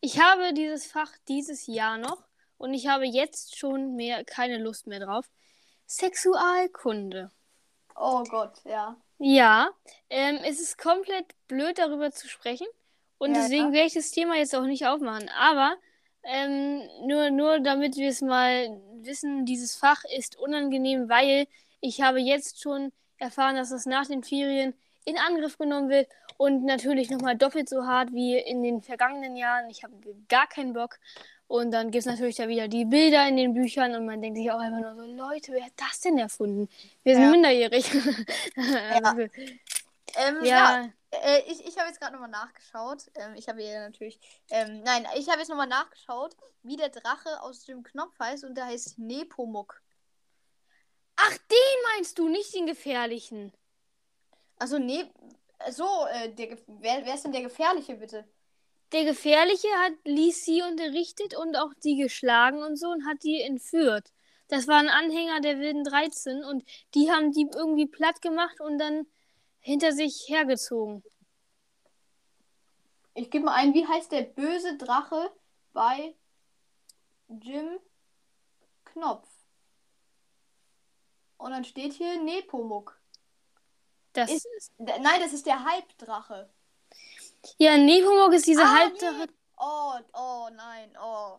ich habe dieses Fach dieses Jahr noch und ich habe jetzt schon mehr keine Lust mehr drauf. Sexualkunde. oh Gott, ja. Ja, ähm, es ist komplett blöd darüber zu sprechen und Ja, deswegen ja. werde ich das Thema jetzt auch nicht aufmachen. Aber ähm, nur, nur damit wir es mal wissen, dieses Fach ist unangenehm, weil ich habe jetzt schon erfahren, dass es nach den Ferien in Angriff genommen wird und natürlich nochmal doppelt so hart wie in den vergangenen Jahren. Ich habe gar keinen Bock. Und dann gibt es natürlich da wieder die Bilder in den Büchern und man denkt sich auch einfach nur so, Leute, wer hat das denn erfunden? Wir sind Ja. minderjährig. Also, Ähm, ja. ja, Äh, ich ich habe jetzt gerade nochmal nachgeschaut. Ähm, ich habe hier natürlich. Ähm, nein, ich habe jetzt nochmal nachgeschaut, wie der Drache aus dem Knopf heißt und der heißt Nepomuk. Ach, den meinst du, nicht den gefährlichen. Also, ne. So, äh, der, wer, wer ist denn der Gefährliche, bitte? der Gefährliche hat Lisi unterrichtet und auch die geschlagen und so und hat die entführt. Das war ein Anhänger der wilden 13 und die haben die irgendwie platt gemacht und dann hinter sich hergezogen. Ich gebe mal ein, wie heißt der böse Drache bei Jim Knopf? Und dann steht hier Nepomuk. Das Ist, d- nein, das ist der Halbdrache. ja, Nepomuk ist diese Ah, Halbdrache. nee. Oh, oh, nein, oh.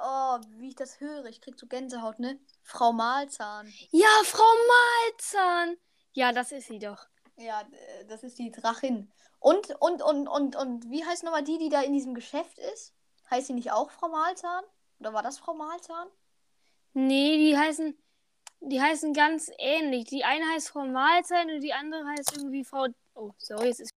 Oh, wie ich das höre. Ich krieg so Gänsehaut, ne? Frau Malzahn. Ja, Frau Malzahn. Ja, das ist sie doch. Ja, äh, das ist die Drachin. Und, und, und, und, und, wie heißt nochmal die, die da in diesem Geschäft ist? Heißt sie nicht auch Frau Malzahn? Oder war das Frau Malzahn? Nee, die heißen, die heißen ganz ähnlich. Die eine heißt Frau Malzahn und die andere heißt irgendwie Frau. Oh, sorry, jetzt ist.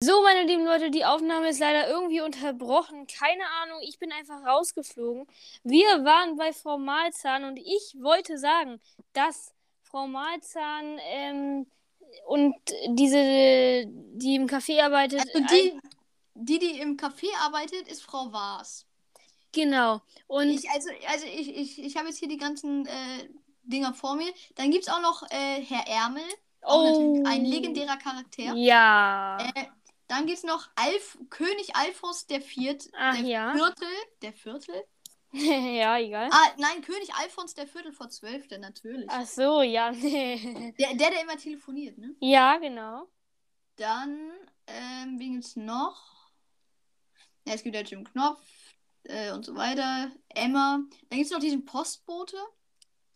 So, meine lieben Leute, die Aufnahme ist leider irgendwie unterbrochen. Keine Ahnung, ich bin einfach rausgeflogen. Wir waren bei Frau Malzahn und ich wollte sagen, dass Frau Malzahn ähm, und diese, die im Café arbeitet. Also die, die, die im Café arbeitet, ist Frau Waas. Genau. Und Ich, also, also ich, ich, ich habe jetzt hier die ganzen äh, Dinger vor mir. Dann gibt es auch noch äh, Herr Ärmel. Natürlich ein legendärer Charakter. Oh. Ja. Äh, dann gibt es noch Alf, König Alphons der Viert, Ach der ja. Viertel. Der Viertel? ja, egal. Ah, nein, König Alphons der Viertel vor Zwölfte, natürlich. Ach so, ja. Der, der, der immer telefoniert, ne? ja, genau. Dann, ähm, wen gibt's noch? Ja, es gibt ja Jim Knopf äh, und so weiter. Emma. Dann gibt's noch diesen Postbote,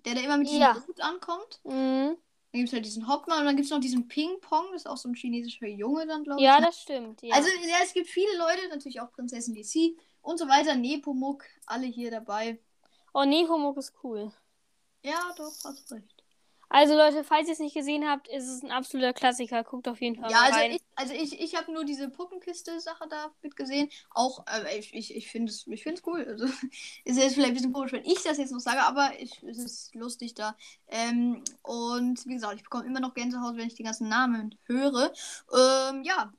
der da immer mit diesem Ja. Boot ankommt. Mhm. Dann gibt's halt diesen Hauptmann und dann gibt's noch diesen Ping-Pong, das ist auch so ein chinesischer Junge dann, glaube Ja, ich. ne? das stimmt. Ja. Also, ja, es gibt viele Leute, natürlich auch Prinzessin DC und so weiter. Nepomuk, alle hier dabei. oh, Nepomuk ist cool. Ja, doch, hast recht. Also Leute, falls ihr es nicht gesehen habt, ist es ein absoluter Klassiker. Guckt auf jeden Fall Ja, mal also rein. ich, also ich, ich habe nur diese Puppenkiste-Sache da mitgesehen. Auch, äh, ich, ich, ich finde es ich find's cool. Also, ist jetzt vielleicht ein bisschen komisch, wenn ich das jetzt noch sage, aber ich, es ist lustig da. Ähm, und wie gesagt, ich bekomme immer noch Gänsehaut, wenn ich die ganzen Namen höre. Ähm, ja.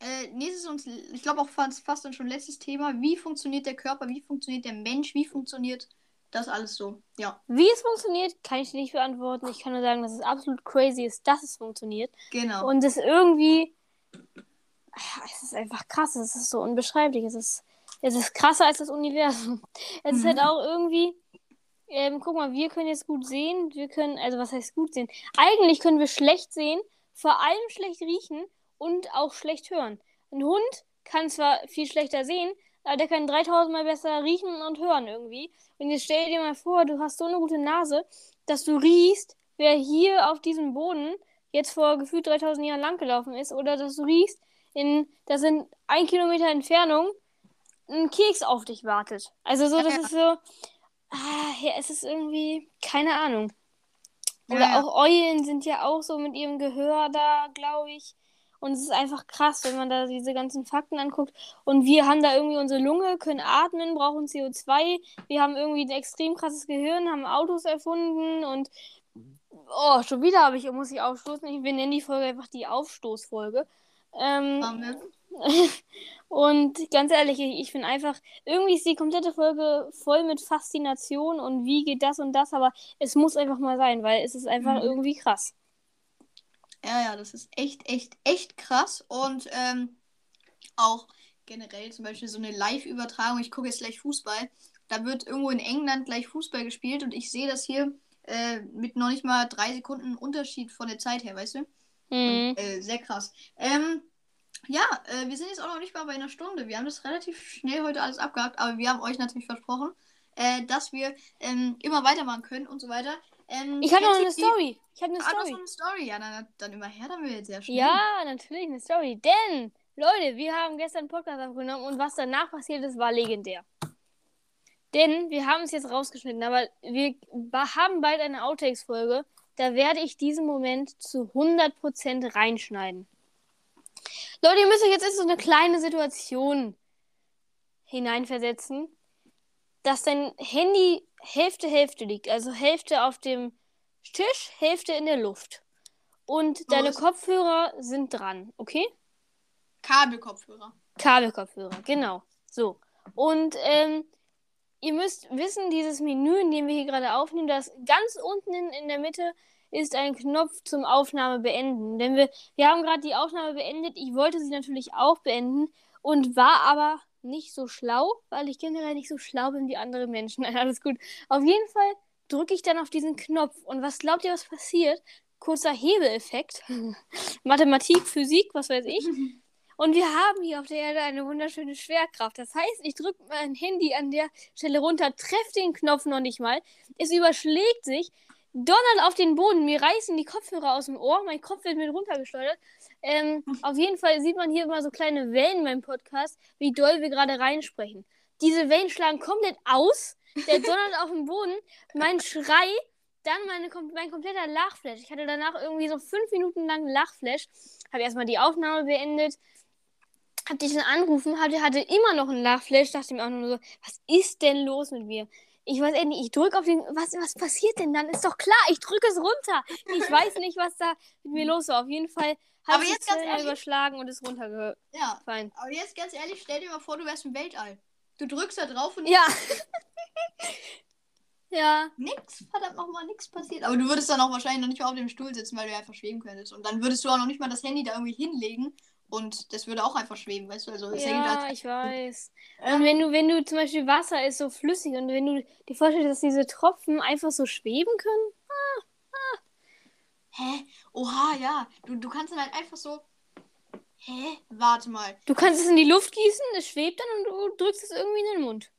Äh, nächstes und ich glaube auch fast, fast dann schon letztes Thema. Wie funktioniert der Körper? Wie funktioniert der Mensch? Wie funktioniert das alles so? Ja, Wie es funktioniert, kann ich dir nicht beantworten. Ich kann nur sagen, dass es absolut crazy ist, dass es funktioniert. genau. Und es irgendwie. Ah, Es ist einfach krass. Es ist so unbeschreiblich. Es ist, es ist krasser als das Universum. Es ist Mhm. halt auch irgendwie. Ähm, guck mal, wir können jetzt gut sehen. Wir können, also was heißt gut sehen? Eigentlich können wir schlecht sehen, vor allem schlecht riechen und auch schlecht hören. Ein Hund kann zwar viel schlechter sehen, der kann 3000 Mal besser riechen und hören irgendwie. Und jetzt stell dir mal vor, du hast so eine gute Nase, dass du riechst, wer hier auf diesem Boden jetzt vor gefühlt 3000 Jahren langgelaufen ist, oder dass du riechst, in, dass in ein Kilometer Entfernung ein Keks auf dich wartet. Also so, das Ja. ist so, ah, ja, es ist irgendwie, keine Ahnung. Oder ja. auch Eulen sind ja auch so mit ihrem Gehör da, glaube ich. Und es ist einfach krass, wenn man da diese ganzen Fakten anguckt. Und wir haben da irgendwie unsere Lunge, können atmen, brauchen CO2. Wir haben irgendwie ein extrem krasses Gehirn, haben Autos erfunden und oh, schon wieder habe ich, muss ich aufstoßen. Ich- Wir nennen die Folge einfach die Aufstoßfolge. Ähm, wir. und ganz ehrlich, ich, ich finde einfach, irgendwie ist die komplette Folge voll mit Faszination und wie geht das und das, aber es muss einfach mal sein, weil es ist einfach Mhm. irgendwie krass. Ja, ja, das ist echt, echt, echt krass. Und ähm, auch generell zum Beispiel so eine Live-Übertragung. Ich gucke jetzt gleich Fußball. Da wird irgendwo in England gleich Fußball gespielt und ich sehe das hier äh, mit noch nicht mal drei Sekunden Unterschied von der Zeit her, weißt du? Mhm. Und, äh, sehr krass. Ähm, ja, äh, wir sind jetzt auch noch nicht mal bei einer Stunde. Wir haben das relativ schnell heute alles abgehakt, aber wir haben euch natürlich versprochen, äh, dass wir ähm, immer weitermachen können und so weiter. Ähm, Ich habe noch eine Story. Ich habe eine Ah, Story. noch eine Story. Ja, dann, dann immer her, jetzt sehr schnell. Ja, natürlich eine Story. Denn, Leute, wir haben gestern einen Podcast aufgenommen und was danach passiert ist, war legendär. Denn wir haben es jetzt rausgeschnitten, aber wir haben bald eine Outtakes-Folge. Da werde ich diesen Moment zu 100% reinschneiden. Leute, ihr müsst euch jetzt in so eine kleine Situation hineinversetzen, dass dein Handy Hälfte Hälfte liegt. Also Hälfte auf dem Tisch, Hälfte in der Luft. Und deine. Kopfhörer sind dran, okay? Kabelkopfhörer. Kabelkopfhörer, genau. So. Und ähm, ihr müsst wissen, dieses Menü, in dem wir hier gerade aufnehmen, das ganz unten in, in der Mitte ist ein Knopf zum Aufnahme beenden. Denn wir, wir haben gerade die Aufnahme beendet. Ich wollte sie natürlich auch beenden und war aber nicht so schlau, weil ich generell nicht so schlau bin wie andere Menschen. Nein, alles gut. Auf jeden Fall drücke ich dann auf diesen Knopf. Und was glaubt ihr, was passiert? Kurzer Hebeleffekt. Mathematik, Physik, was weiß ich. Und wir haben hier auf der Erde eine wunderschöne Schwerkraft. Das heißt, ich drücke mein Handy an der Stelle runter, treffe den Knopf noch nicht mal. Es überschlägt sich, donnert auf den Boden. Mir reißen die Kopfhörer aus dem Ohr. Mein Kopf wird mit runtergesteuert. Ähm, auf jeden Fall sieht man hier immer so kleine Wellen beim Podcast, wie doll wir gerade reinsprechen. Diese Wellen schlagen komplett aus. Der donnert auf den Boden. Mein Schrei, dann meine, mein kompletter Lachflash. Ich hatte danach irgendwie so fünf Minuten lang Lachflash. Habe erstmal die Aufnahme beendet. Hab dich dann angerufen, hatte, hatte immer noch einen Lachflash. Dachte mir auch nur so, was ist denn los mit mir? Ich weiß endlich, ich drücke auf den. Was, was passiert denn dann? Ist doch klar, ich drücke es runter. Ich weiß nicht, was da mit mir los war. Auf jeden Fall habe ich ehrlich- überschlagen und ist runtergefallen. Ja. Aber jetzt ganz ehrlich, stell dir mal vor, du wärst im Weltall. Du drückst da drauf und Ja. ja. nix, verdammt nochmal, nix passiert. Aber du würdest dann auch wahrscheinlich noch nicht mal auf dem Stuhl sitzen, weil du ja einfach schweben könntest. Und dann würdest du auch noch nicht mal das Handy da irgendwie hinlegen und das würde auch einfach schweben, weißt du? Also, Ja, halt- ich weiß. Ähm, Und wenn du, wenn du zum Beispiel Wasser ist so flüssig und wenn du dir vorstellst, dass diese Tropfen einfach so schweben können. Hä? Oha, ja. Du, du kannst dann halt einfach so. Hä? Warte mal. Du kannst es in die Luft gießen, es schwebt dann und du drückst es irgendwie in den Mund.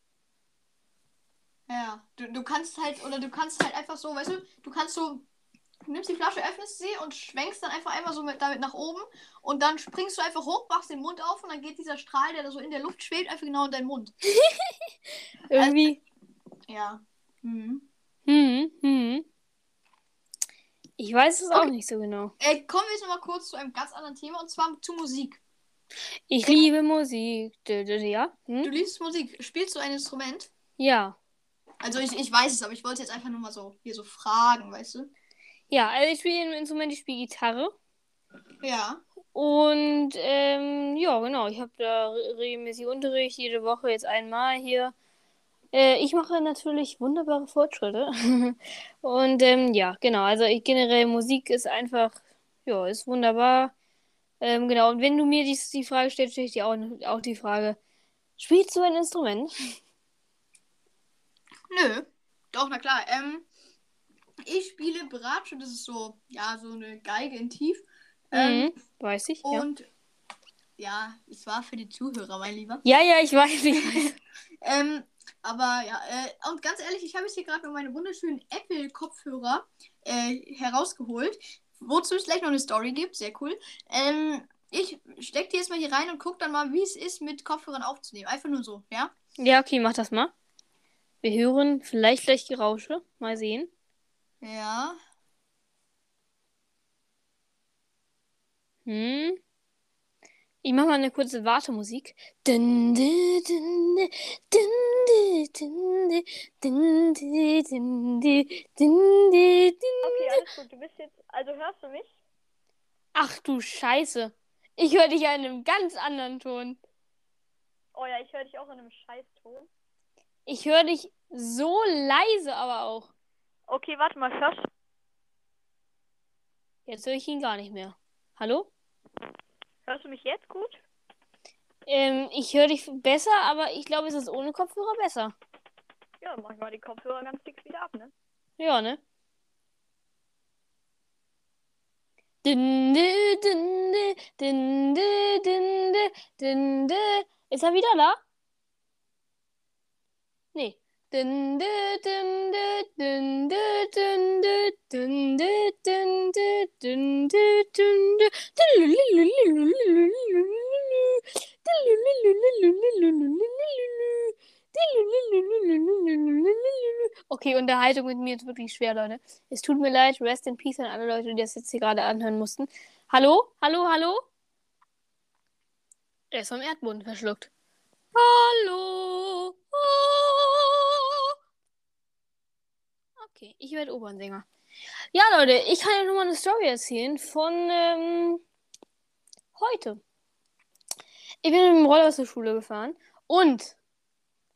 Ja. Du, du kannst halt, oder du kannst halt einfach so, weißt du, du kannst so. Du nimmst die Flasche, öffnest sie und schwenkst dann einfach einmal so mit, damit nach oben und dann springst du einfach hoch, machst den Mund auf und dann geht dieser Strahl, der da so in der Luft schwebt, einfach genau in deinen Mund. Irgendwie. Ja. Mhm. Hm, hm. Ich weiß es auch Okay. nicht so genau. Äh, kommen wir jetzt nochmal kurz zu einem ganz anderen Thema und zwar zu Musik. Ich liebe Musik. Ja? Du Hm? liebst Musik. Spielst du ein Instrument? Ja. Also ich, ich weiß es, aber ich wollte jetzt einfach nur mal so hier so fragen, weißt du? Ja, also ich spiele ein Instrument, ich spiele Gitarre. Ja. Und ähm, ja, genau, ich habe da re- regelmäßig Unterricht, jede Woche jetzt einmal hier. Äh, ich mache natürlich wunderbare Fortschritte. Und ähm, ja, genau, also ich, generell Musik ist einfach, ja, ist wunderbar. Ähm, genau, und wenn du mir die, die Frage stellst, stelle ich dir auch, auch die Frage, spielst du ein Instrument? Nö. Doch, na klar. Ähm, ich spiele Bratsche, das ist so, ja, so eine Geige in Tief. Ähm, Mhm, weiß ich, ja. Und ja, es war für die Zuhörer, mein Lieber. Ja, ja, ich weiß, ich weiß. Ähm, aber ja, äh, und ganz ehrlich, ich habe jetzt hier gerade noch meine wunderschönen Apple-Kopfhörer äh, herausgeholt, wozu es gleich noch eine Story gibt, sehr cool. Ähm, ich steck die jetzt mal hier rein und guck dann mal, wie es ist, mit Kopfhörern aufzunehmen. Einfach nur so, ja? Ja, okay, mach das mal. Wir hören vielleicht gleich Gerausche. Mal sehen. Ja. Hm. Ich mache mal eine kurze Wartemusik. Okay, alles gut. Du bist jetzt. Also hörst du mich? Ach du Scheiße. Ich höre dich ja in einem ganz anderen Ton. Oh ja, ich höre dich auch in einem Scheißton. Ich höre dich so leise aber auch. Okay, warte mal, hörst Jetzt höre ich ihn gar nicht mehr. Hallo? Hörst du mich jetzt gut? Ähm, ich höre dich besser, aber ich glaube, es ist ohne Kopfhörer besser. Ja, dann mach ich mal die Kopfhörer ganz dick wieder ab, ne? Ja, ne? Ist er wieder da? Nee. Okay, Unterhaltung mit mir ist wirklich schwer, Leute. Es tut mir leid, rest in peace an alle Leute, die das jetzt hier gerade anhören mussten. Hallo? Hallo, hallo? Er ist vom Erdboden verschluckt. Hallo? Oh. Okay, ich werde Opernsänger. Ja, Leute, ich kann euch nochmal eine Story erzählen von ähm, heute. Ich bin mit dem Roller zur Schule gefahren und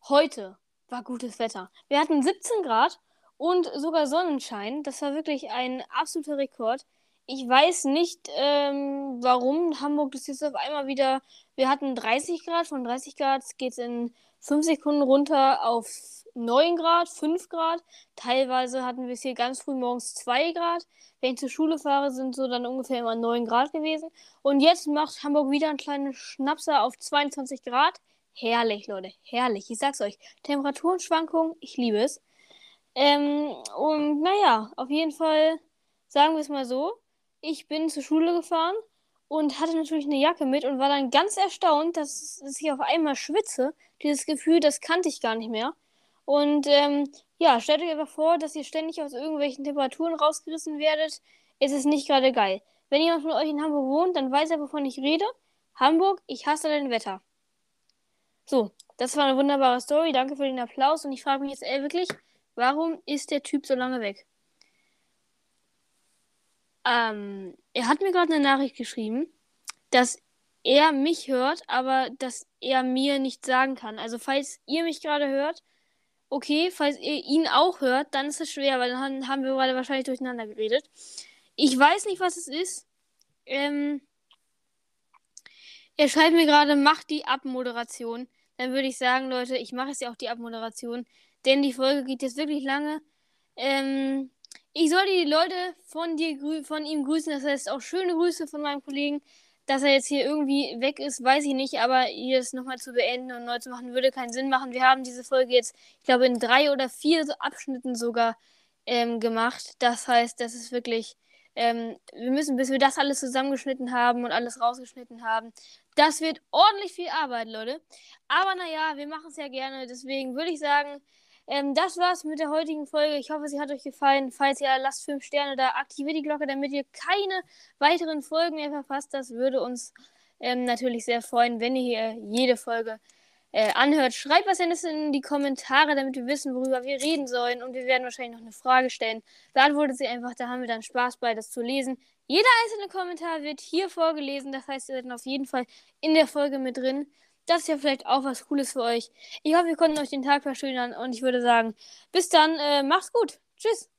heute war gutes Wetter. Wir hatten 17 Grad und sogar Sonnenschein. Das war wirklich ein absoluter Rekord. Ich weiß nicht, ähm, warum Hamburg das jetzt auf einmal wieder. Wir hatten 30 Grad, von 30 Grad geht es in 5 Sekunden runter auf 9 Grad, 5 Grad. Teilweise hatten wir es hier ganz früh morgens 2 Grad. Wenn ich zur Schule fahre, sind so dann ungefähr immer 9 Grad gewesen. Und jetzt macht Hamburg wieder einen kleinen Schnapser auf 22 Grad. Herrlich, Leute, herrlich. Ich sag's euch. Temperaturenschwankungen, ich liebe es. Ähm, und naja, auf jeden Fall sagen wir es mal so. Ich bin zur Schule gefahren und hatte natürlich eine Jacke mit und war dann ganz erstaunt, dass, dass ich auf einmal schwitze. Dieses Gefühl, das kannte ich gar nicht mehr. Und ähm, ja, stellt euch einfach vor, dass ihr ständig aus irgendwelchen Temperaturen rausgerissen werdet. Es ist nicht gerade geil. Wenn jemand von euch in Hamburg wohnt, dann weiß er, wovon ich rede. Hamburg, ich hasse dein Wetter. So, das war eine wunderbare Story. Danke für den Applaus. Und ich frage mich jetzt ey, wirklich, warum ist der Typ so lange weg? Ähm, er hat mir gerade eine Nachricht geschrieben, dass er mich hört, aber dass er mir nicht sagen kann. Also falls ihr mich gerade hört, okay, falls ihr ihn auch hört, dann ist es schwer, weil dann haben wir gerade wahrscheinlich durcheinander geredet. Ich weiß nicht, was es ist. Ähm, er schreibt mir gerade, mach die Abmoderation. Dann würde ich sagen, Leute, ich mache jetzt ja auch die Abmoderation, denn die Folge geht jetzt wirklich lange. Ähm, ich sollte die Leute von dir, von ihm grüßen. Das heißt auch schöne Grüße von meinem Kollegen. Dass er jetzt hier irgendwie weg ist, weiß ich nicht, aber hier es nochmal zu beenden und neu zu machen, würde keinen Sinn machen. Wir haben diese Folge jetzt, ich glaube, in drei oder vier Abschnitten sogar ähm, gemacht. Das heißt, das ist wirklich. Ähm, wir müssen, bis wir das alles zusammengeschnitten haben und alles rausgeschnitten haben. Das wird ordentlich viel Arbeit, Leute. Aber naja, wir machen es ja gerne. Deswegen würde ich sagen, ähm, das war's mit der heutigen Folge. Ich hoffe, sie hat euch gefallen. Falls ja, lasst 5 Sterne da, aktiviert die Glocke, damit ihr keine weiteren Folgen mehr verpasst. Das würde uns ähm, natürlich sehr freuen, wenn ihr hier jede Folge äh, anhört. Schreibt was in die Kommentare, damit wir wissen, worüber wir reden sollen. Und wir werden wahrscheinlich noch eine Frage stellen. Beantwortet sie einfach, da haben wir dann Spaß bei, das zu lesen. Jeder einzelne Kommentar wird hier vorgelesen. Das heißt, ihr seid auf jeden Fall in der Folge mit drin. Das ist ja vielleicht auch was Cooles für euch. Ich hoffe, wir konnten euch den Tag verschönern und ich würde sagen, bis dann, äh, macht's gut. Tschüss.